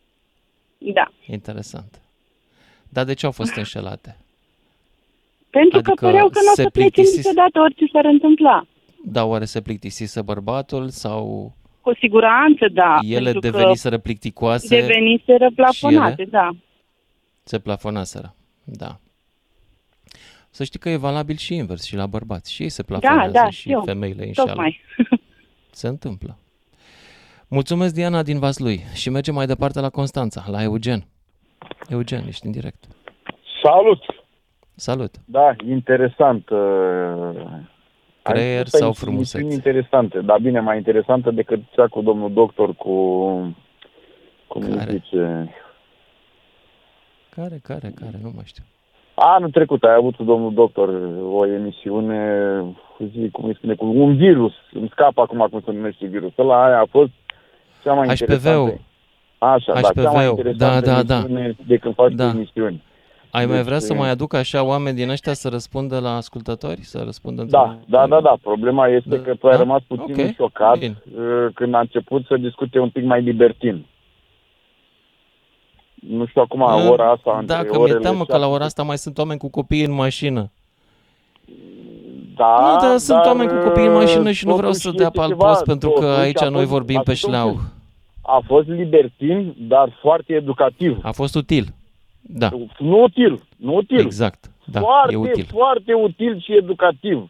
Da. Interesant. Dar de ce au fost înșelate? Pentru că Adică păreau că nu o se să plece plictisis- niciodată orice s-ar întâmpla. Dar oare se plictisise bărbatul sau Cu siguranță, da. ele pentru că deveniseră plicticoase, deveniseră plafonate, și ele? da. se plafonaseră? Da. Să știi că e valabil și invers, și la bărbați. Și ei se plafonează Da, da, și știu. femeile înșeală. Tocmai. Se întâmplă. Mulțumesc, Diana, din Vaslui. Și mergem mai departe la Constanța, la Eugen. Eugen, ești în direct. Salut! Salut! Da, interesant. uh, ai Creier spus aici sau frumusețe? emisiuni interesante, dar bine, mai interesantă decât cea cu domnul doctor cu, cum îi Care? zice, Care, care, care? Nu mai știu. Anul trecut ai avut cu domnul doctor o emisiune, zi, cum îi spune, cu un virus. Îmi scapă acum cum se numește virusul ăla. Aia a fost cea mai HPV-ul. interesantă. Așa, da, cea mai HPV-ul. interesantă Da, da, da. emisiune de când faci Da. emisiuni. Ai mai Deci, vrea să e- mai aduc așa oameni din ăștia să răspundă la ascultători? Să răspundă Da, într-un- da, da, da. Problema este că tu ai Da? rămas puțin Ok. șocat Bine. uh, când a început să discute un pic mai libertin. Nu știu acum, ora asta, între Da, că mi-e orele teamă că la șapte- ora asta mai sunt oameni cu copii în mașină. Da, nu, dar sunt dar, oameni cu copii în mașină și nu vreau totuși să dea este pe alt ceva, post pentru că totuși aici a noi fost- vorbim pe atunci șleau. A fost libertin, dar foarte educativ. A fost util. Da. Nu util, nu util. Exact. Da, foarte, e util. foarte util și educativ.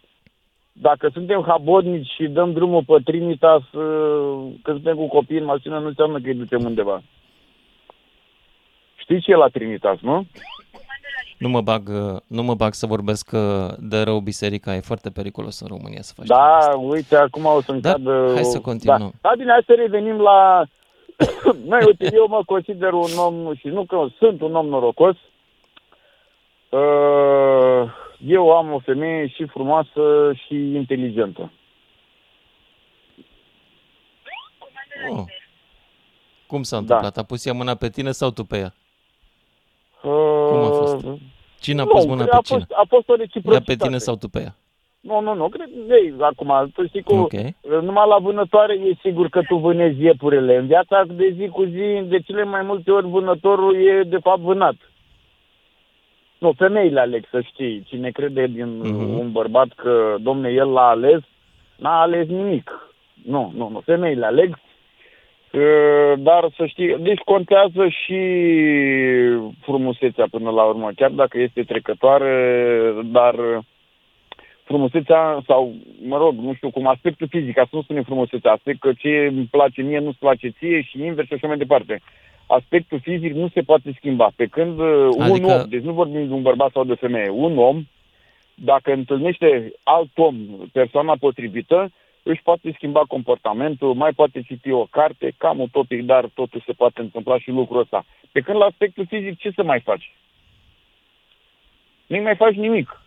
Dacă suntem habodnici și dăm drumul pe Trinitas, uh, când suntem cu copii în mașină, nu înseamnă că îi ducem undeva. Știi ce e la Trinitas, nu? Nu mă bag, uh, nu mă bag să vorbesc uh, de rău biserica, e foarte periculos în România să faci Da, uite, acum o să-mi Dar cadă... hai să o- continuăm. Da. da, bine, hai să revenim la... Mai uite, eu mă consider un om, și nu că sunt un om norocos, Uh, eu am o femeie și frumoasă și inteligentă. Oh. Cum s-a întâmplat? A pus ea mâna pe tine sau tu pe ea? Cum a fost? Cine a nu, pus mâna cred pe a cine? fost- a fost o Ea reciprocitate. pe tine sau tu pe ea? Nu, nu, nu, cred, ei, acum, tu știi că Ok. numai la vânătoare e sigur că tu vânezi iepurile. În viața de zi cu zi, de cele mai multe ori vânătorul e de fapt vânat. Nu, femeile aleg să știi. Cine crede din Mhm. un bărbat că, domne, el l-a ales, n-a ales nimic. Nu, nu, nu, femeile aleg. Uh, Dar să știi, deci contează și frumusețea până la urmă, chiar dacă este trecătoare, dar frumusețea sau, mă rog, nu știu cum, aspectul fizic, ca să nu spunem frumusețea, aspect că ce îmi place mie nu-ți place ție și invers și așa mai departe. Aspectul fizic nu se poate schimba. Pe când uh, un Adică- om, deci nu vorbim de un bărbat sau de o femeie, un om, dacă întâlnește alt om, persoana potrivită, își poate schimba comportamentul, mai poate citi o carte, cam utopic, dar totuși se poate întâmpla și lucrul ăsta. Pe când la aspectul fizic, ce să mai faci? Nu mai faci nimic.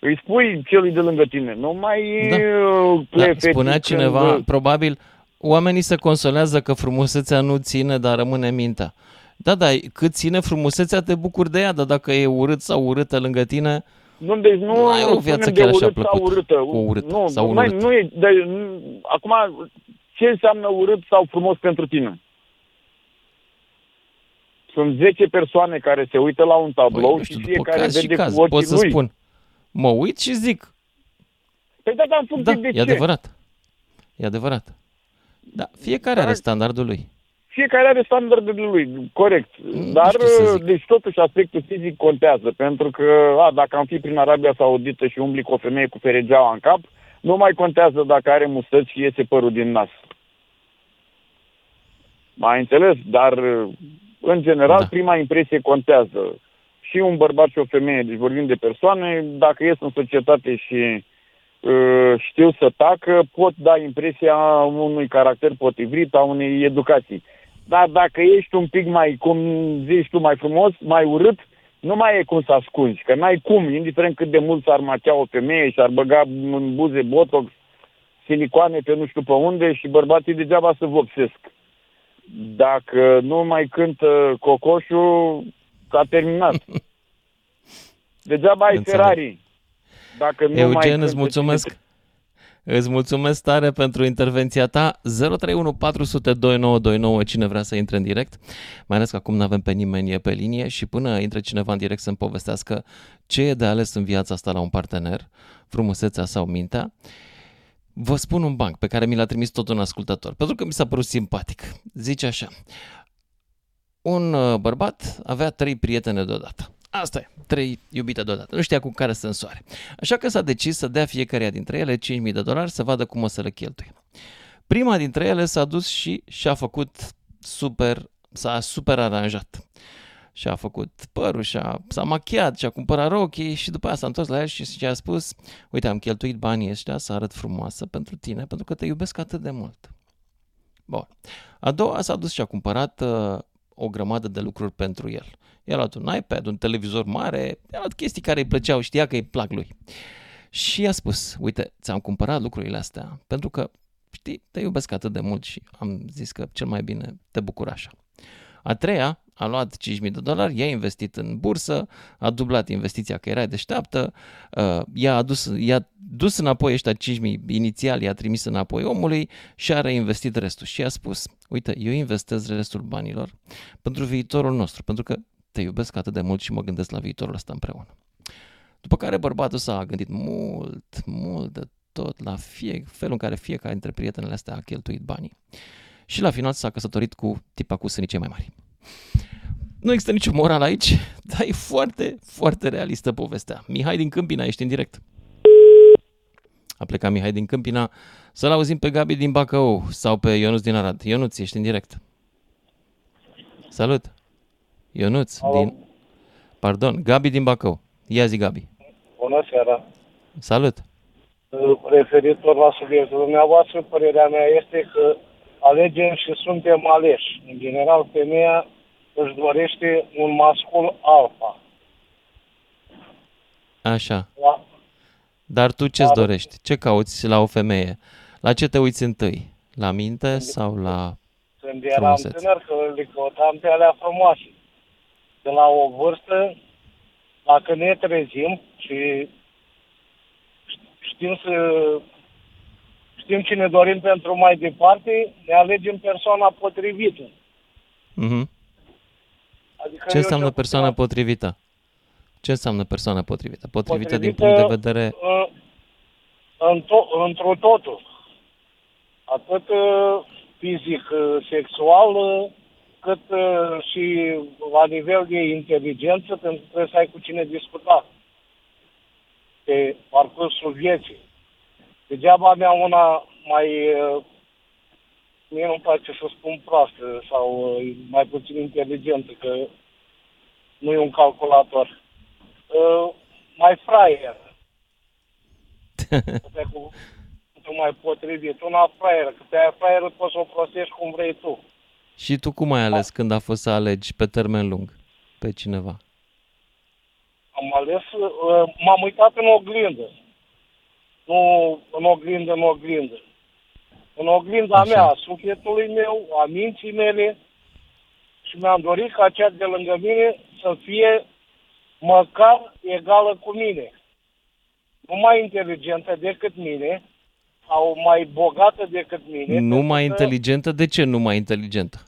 Îi spui celui de lângă tine, nu mai Da. uh, Da, plefeți spunea când, cineva, uh, probabil, oamenii se consolează că frumusețea nu ține, dar rămâne mintea. Da, da, cât ține frumusețea, te bucuri de ea, dar dacă e urât sau urâtă lângă tine, Nu, deci nu N-ai o spunem viață de chiar așa urât sau plăcută, urâtă. cu urât nu, sau un mai, urât. nu e, de, nu, acum, ce înseamnă urât sau frumos pentru tine? Sunt 10 persoane care se uită la un tablou Păi, nu și știu, după fiecare caz și vede caz, cu ochii pot să lui. spun. Mă uit și zic, Păi da, dar în funcție da, de e ce? adevărat. E adevărat. Da, fiecare are standardul lui. Fiecare are standardele lui, corect. Dar, știu să zic. deci totuși aspectul fizic contează, pentru că, a, dacă am fi prin Arabia Saudită și umbli cu o femeie cu feregeaua în cap, nu mai contează dacă are mustăți și iese părul din nas. Mai înțeles? Dar, în general, da. prima impresie contează. Și un bărbat și o femeie, deci vorbim de persoane, dacă ies în societate și uh, știu să tacă, pot da impresia unui caracter potrivit, a unei educații. Dar dacă ești un pic mai, cum zici tu, mai frumos, mai urât, nu mai e cum să ascunzi, că n-ai cum, indiferent cât de mult s-ar machea o femeie și ar băga în buze botox, silicoane pe nu știu pe unde și bărbații degeaba să vopsesc. Dacă nu mai cântă cocoșul, s-a terminat. Degeaba ai Înțeleg. Ferrari. Dacă nu mai Eugen, cântă îți mulțumesc. Îți mulțumesc tare pentru intervenția ta. 031 400 2929, cine vrea să intre în direct. Mai ales că acum nu avem pe nimeni pe linie și până intre cineva în direct să-mi povestească ce e de ales în viața asta la un partener, frumusețea sau mintea. Vă spun un banc pe care mi l-a trimis tot un ascultător, pentru că mi s-a părut simpatic. Zice așa, un uh, bărbat avea trei prietene deodată. Asta e, trei iubite deodată. Nu știa cu care să însoare. Așa că s-a decis să dea fiecare dintre ele 5.000 de dolari să vadă cum o să le cheltuie. Prima dintre ele s-a dus și și-a făcut super, s-a super aranjat. Și-a făcut părul, și-a, s-a machiat, și-a cumpărat rochii și după aia s-a întors la el și și-a spus Uite, am cheltuit banii ăștia să arăt frumoasă pentru tine, pentru că te iubesc atât de mult. Bun. A doua s-a dus și a cumpărat uh, o grămadă de lucruri pentru el. I-a luat un iPad, un televizor mare, i-a luat chestii care îi plăceau, știa că îi plac lui. Și i-a spus, uite, ți-am cumpărat lucrurile astea pentru că, știi, te iubesc atât de mult și am zis că cel mai bine te bucur așa. A treia a luat 5.000 de dolari, i-a investit în bursă, a dublat investiția că era deșteaptă, uh, i-a, adus, i-a dus înapoi ăștia 5.000 inițial, i-a trimis înapoi omului și a reinvestit restul. Și a spus, uite, eu investez restul banilor pentru viitorul nostru, pentru că te iubesc atât de mult și mă gândesc la viitorul ăsta împreună. După care bărbatul s-a gândit mult, mult de tot la fie, felul în care fiecare dintre prietenele astea a cheltuit banii. Și la final s-a căsătorit cu tipa cu sânii cei mai mari. Nu există nicio moral aici, dar e foarte, foarte realistă povestea. Mihai din Câmpina, ești în direct. A plecat Mihai din Câmpina. Să-l auzim pe Gabi din Bacău sau pe Ionuț din Arad. Ionuț, ești în direct. Salut! Ionuț Alo. din... Pardon, Gabi din Bacău. Ia zi, Gabi. Bună seara! Salut! Referitor la subiectul dumneavoastră, părerea mea este că alegem și suntem aleși. În general, femeia își dorește un mascul alfa. Așa. La, Dar tu ce-ți Dar- dorești? Ce cauți la o femeie? La ce te uiți întâi? La minte sau la când eram frumusețe? tânăr, că le căutam pe alea frumoase. De la o vârstă, dacă ne trezim și știm să știm ce ne dorim pentru mai departe, ne alegem persoana potrivită. Mhm. Adică Ce eu înseamnă cel persoana puțin potrivită? Ce înseamnă persoana potrivită? Potrivită din potrivită punct de vedere... în, în to- într-o totul. Atât uh, fizic, uh, sexual, uh, cât uh, și la nivel de inteligență, pentru că trebuie să ai cu cine discuta pe parcursul vieții. Degeaba mea una mai... uh, Mie nu-mi place să spun proastă sau uh, mai puțin inteligentă, că nu e un calculator. Uh, mai fraier. Asta e cu cuvântul mai potrivit. Una fraier, că pe aia fraier poți să o prostești cum vrei tu. Și tu cum ai ales când a fost să alegi pe termen lung pe cineva? Am ales, uh, m-am uitat în oglindă. Nu în oglindă, în oglindă. În oglinda Așa. mea, a sufletului meu, a minții mele și mi-am dorit ca cea de lângă mine să fie măcar egală cu mine. Nu mai inteligentă decât mine sau mai bogată decât mine. Nu mai pentru că- inteligentă? De ce nu mai inteligentă?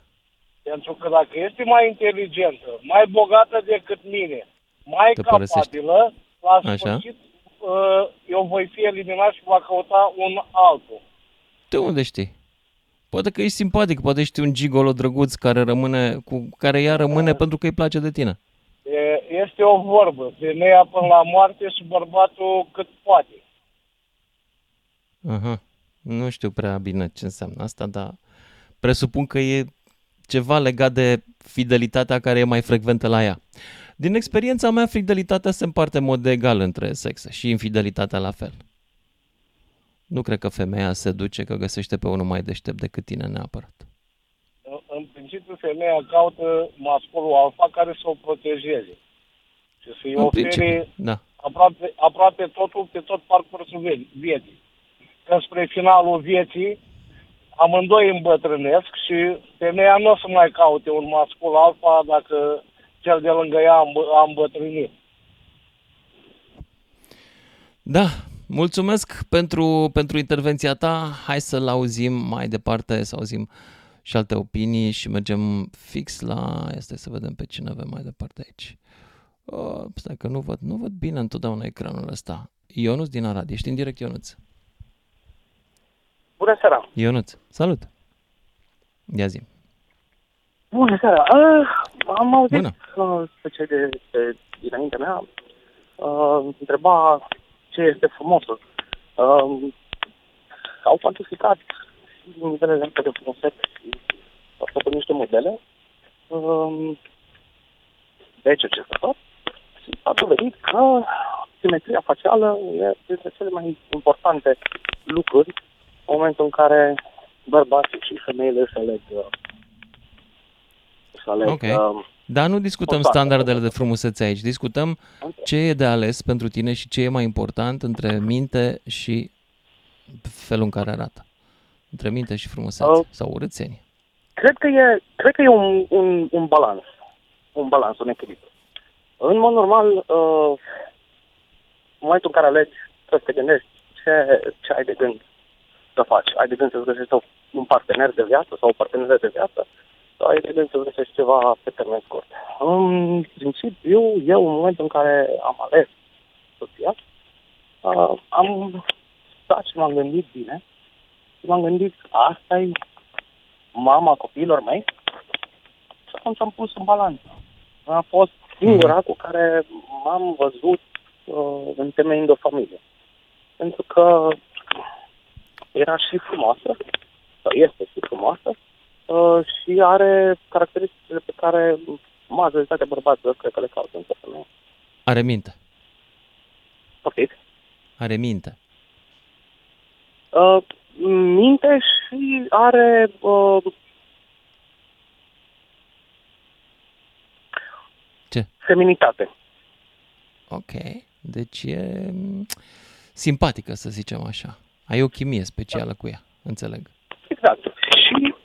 Pentru că dacă este mai inteligentă, mai bogată decât mine, mai Te părăsește. capabilă, la Așa. sfârșit uh, eu voi fi eliminat și va căuta un altul. De unde știi? Poate că ești simpatic, poate ești un gigolo drăguț care rămâne, cu care ea rămâne pentru că îi place de tine. E, este o vorbă, femeia până la moarte și bărbatul cât poate. Aha. Nu știu prea bine ce înseamnă asta, dar presupun că e ceva legat de fidelitatea care e mai frecventă la ea. Din experiența mea, fidelitatea se împarte în mod egal între sexe și infidelitatea la fel. Nu cred că femeia se duce că găsește pe unul mai deștept decât tine neapărat. În, în principiu, femeia caută masculul alfa care să o protejeze și să-i În ofere principiu, da. aproape, aproape totul pe tot parcursul vie- vieții. Că spre finalul vieții amândoi îmbătrânesc și femeia nu o să mai caute un mascul alfa dacă cel de lângă ea a îmbă- a îmbătrânit. Da, mulțumesc pentru, pentru intervenția ta. Hai să-l auzim mai departe, să auzim și alte opinii și mergem fix la... Asta să vedem pe cine avem mai departe aici. Oh, stai că nu văd, nu văd bine întotdeauna ecranul ăsta. Ionuț din Arad, ești în direct, Ionuț. Bună seara! Ionuț, salut! Ia zi. Bună seara! Uh, am auzit Bună. uh, pe cei de, de dinaintea mea uh, întreba ce este frumosul. Uh, au fantasticat nivelele astea de frumusețe și au făcut niște modele uh, de cercetător și a dovedit că simetria facială e dintre cele mai importante lucruri în momentul în care bărbații și femeile își aleg, uh, își aleg Ok. uh, Dar nu discutăm o soartă. standardele de frumusețe aici, discutăm ce e de ales pentru tine și ce e mai important între minte și felul în care arată. Între minte și frumusețe Uh, sau urățenie. Cred că e, cred că e un, un, un balans. Un balans, un echilibru. În mod normal, uh, în momentul în care alegi, trebuie să te gândești ce, ce ai de gând să faci. Ai de gând să-ți găsești o- un partener de viață sau o parteneră de viață sau ai de gând să-ți găsești ceva pe termen scurt. În principiu, eu în momentul în care am ales soția, uh, am stat și m-am gândit bine și m-am gândit, asta e mama copiilor mei și atunci am pus în balanță. A fost singura cu care m-am văzut uh, întemeiind o familie. Pentru că era și frumoasă, sau este și frumoasă, uh, și are caracteristicile pe care majoritatea bărbaților cred că le caută în femeie. Are minte. Poftit. Are minte. Uh, minte și are uh, Ce? feminitate. Ok. Deci e mm, simpatică, să zicem așa. Ai o chimie specială cu ea, înțeleg. Exact.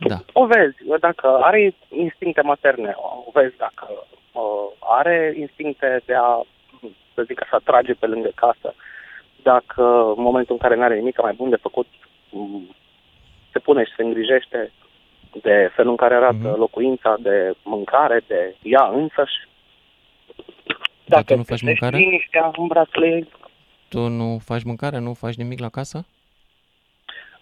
Și Da. o vezi, dacă are instincte materne, o vezi dacă uh, are instincte de a, să zic așa, trage pe lângă casă, dacă în momentul în care nu are nimic mai bun de făcut, m, se pune și se îngrijește de felul în care arată Mhm. locuința, de mâncare, de ea însăși. Dar tu nu faci găsești mâncare? liniștea în brațele ei. Tu nu faci mâncare, nu faci nimic la casă?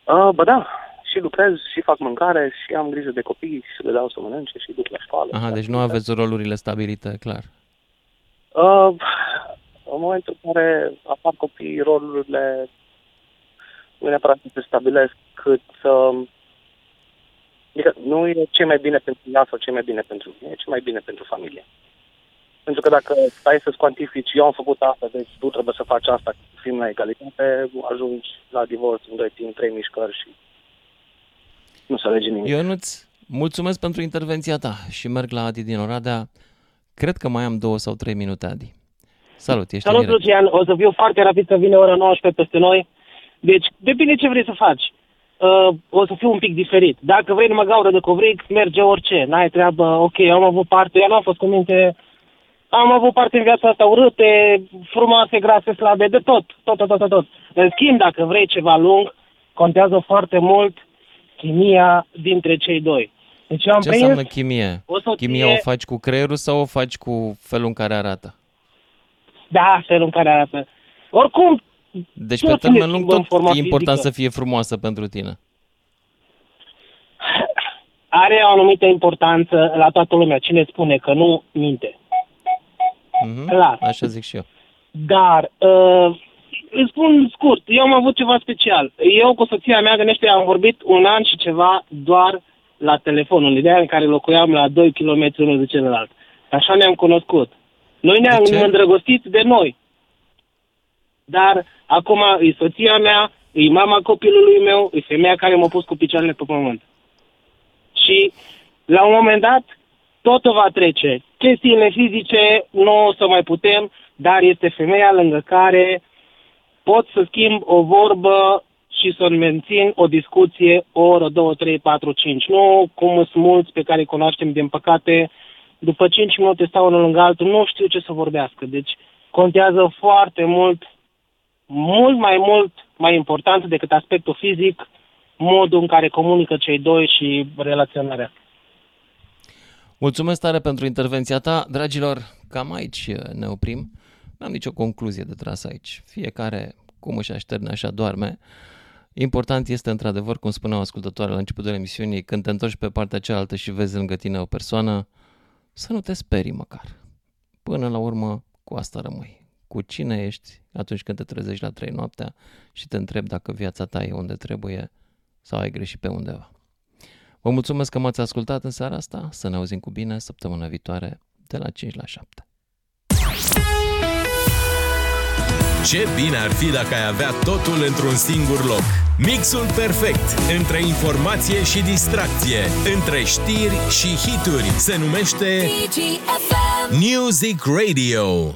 Uh, bă da, și lucrez, și fac mâncare, și am grijă de copii, și le dau să mănânce, și duc la școală. Aha, deci nu aveți rolurile stabilite, clar. Uh, în momentul în care apar copiii, rolurile nu neapărat să se stabilesc cât să... Adică nu e ce mai bine pentru ea sau ce mai bine pentru mine, e ce mai bine pentru familie. Pentru că dacă stai să-ți cuantifici, eu am făcut asta, deci tu trebuie să faci asta, fim la egalitate, ajungi la divorț în 2 timp, 3 mișcări și nu se alege nimic. Ionuț, mulțumesc pentru intervenția ta și merg la Adi din Oradea. Cred că mai am două sau trei minute, Adi. Salut, ești în Salut, direct. Lucian. O să fiu foarte rapid că vine ora 19 peste noi. Deci, depinde ce vrei să faci. Uh, o să fiu un pic diferit. Dacă vrei numai gaură de covric, merge orice. N-ai treabă. Ok, am avut parte. Eu nu am fost cu minte. Am avut parte în viața asta urâte, frumoase, grase, slabe, de tot. Tot, tot, tot, tot. tot. În schimb, dacă vrei ceva lung, contează foarte mult chimia dintre cei doi. Deci eu am Ce prins înseamnă chimie? o soție- Chimia o faci cu creierul sau o faci cu felul în care arată? Da, felul în care arată. Oricum, Deci Toți pe termen ne lung schimbăm tot forma e important fizică. să fie frumoasă pentru tine. are o anumită importanță la toată lumea. Cine spune că nu, minte. Mhm. Clar. Așa zic și eu. Dar, uh, îți spun scurt, eu am avut ceva special. Eu cu soția mea, gândește, am vorbit un an și ceva doar la telefon, în ideea în care locuiam la 2 km unul de celălalt. Așa ne-am cunoscut. Noi ne-am ce? îndrăgostit de noi. Dar acum e soția mea, e mama copilului meu, e femeia care m-a pus cu picioarele pe pământ. Și la un moment dat totul va trece. Chestiile fizice nu o să mai putem, dar este femeia lângă care pot să schimb o vorbă și să mențin o discuție o oră, două, trei, patru, cinci. Nu cum sunt mulți pe care îi cunoaștem, din păcate, după cinci minute stau unul lângă altul, nu știu ce să vorbească. Deci contează foarte mult, mult mai mult, mai important decât aspectul fizic, modul în care comunică cei doi și relaționarea. Mulțumesc tare pentru intervenția ta. Dragilor, cam aici ne oprim. Nu am nicio concluzie de tras aici. Fiecare cum își așterne, așa doarme. Important este, într-adevăr, cum spuneau ascultătoare la începutul emisiunii, când te întorci pe partea cealaltă și vezi lângă tine o persoană, să nu te sperii măcar. Până la urmă, cu asta rămâi. Cu cine ești atunci când te trezești la trei noaptea și te întrebi dacă viața ta e unde trebuie sau ai greșit pe undeva. Vă mulțumesc că m-ați ascultat în seara asta. Să ne auzim cu bine săptămâna viitoare de la 5 la 7. Ce bine ar fi dacă ai avea totul într-un singur loc. Mixul perfect între informație și distracție, între știri și hituri, se numește Music Radio.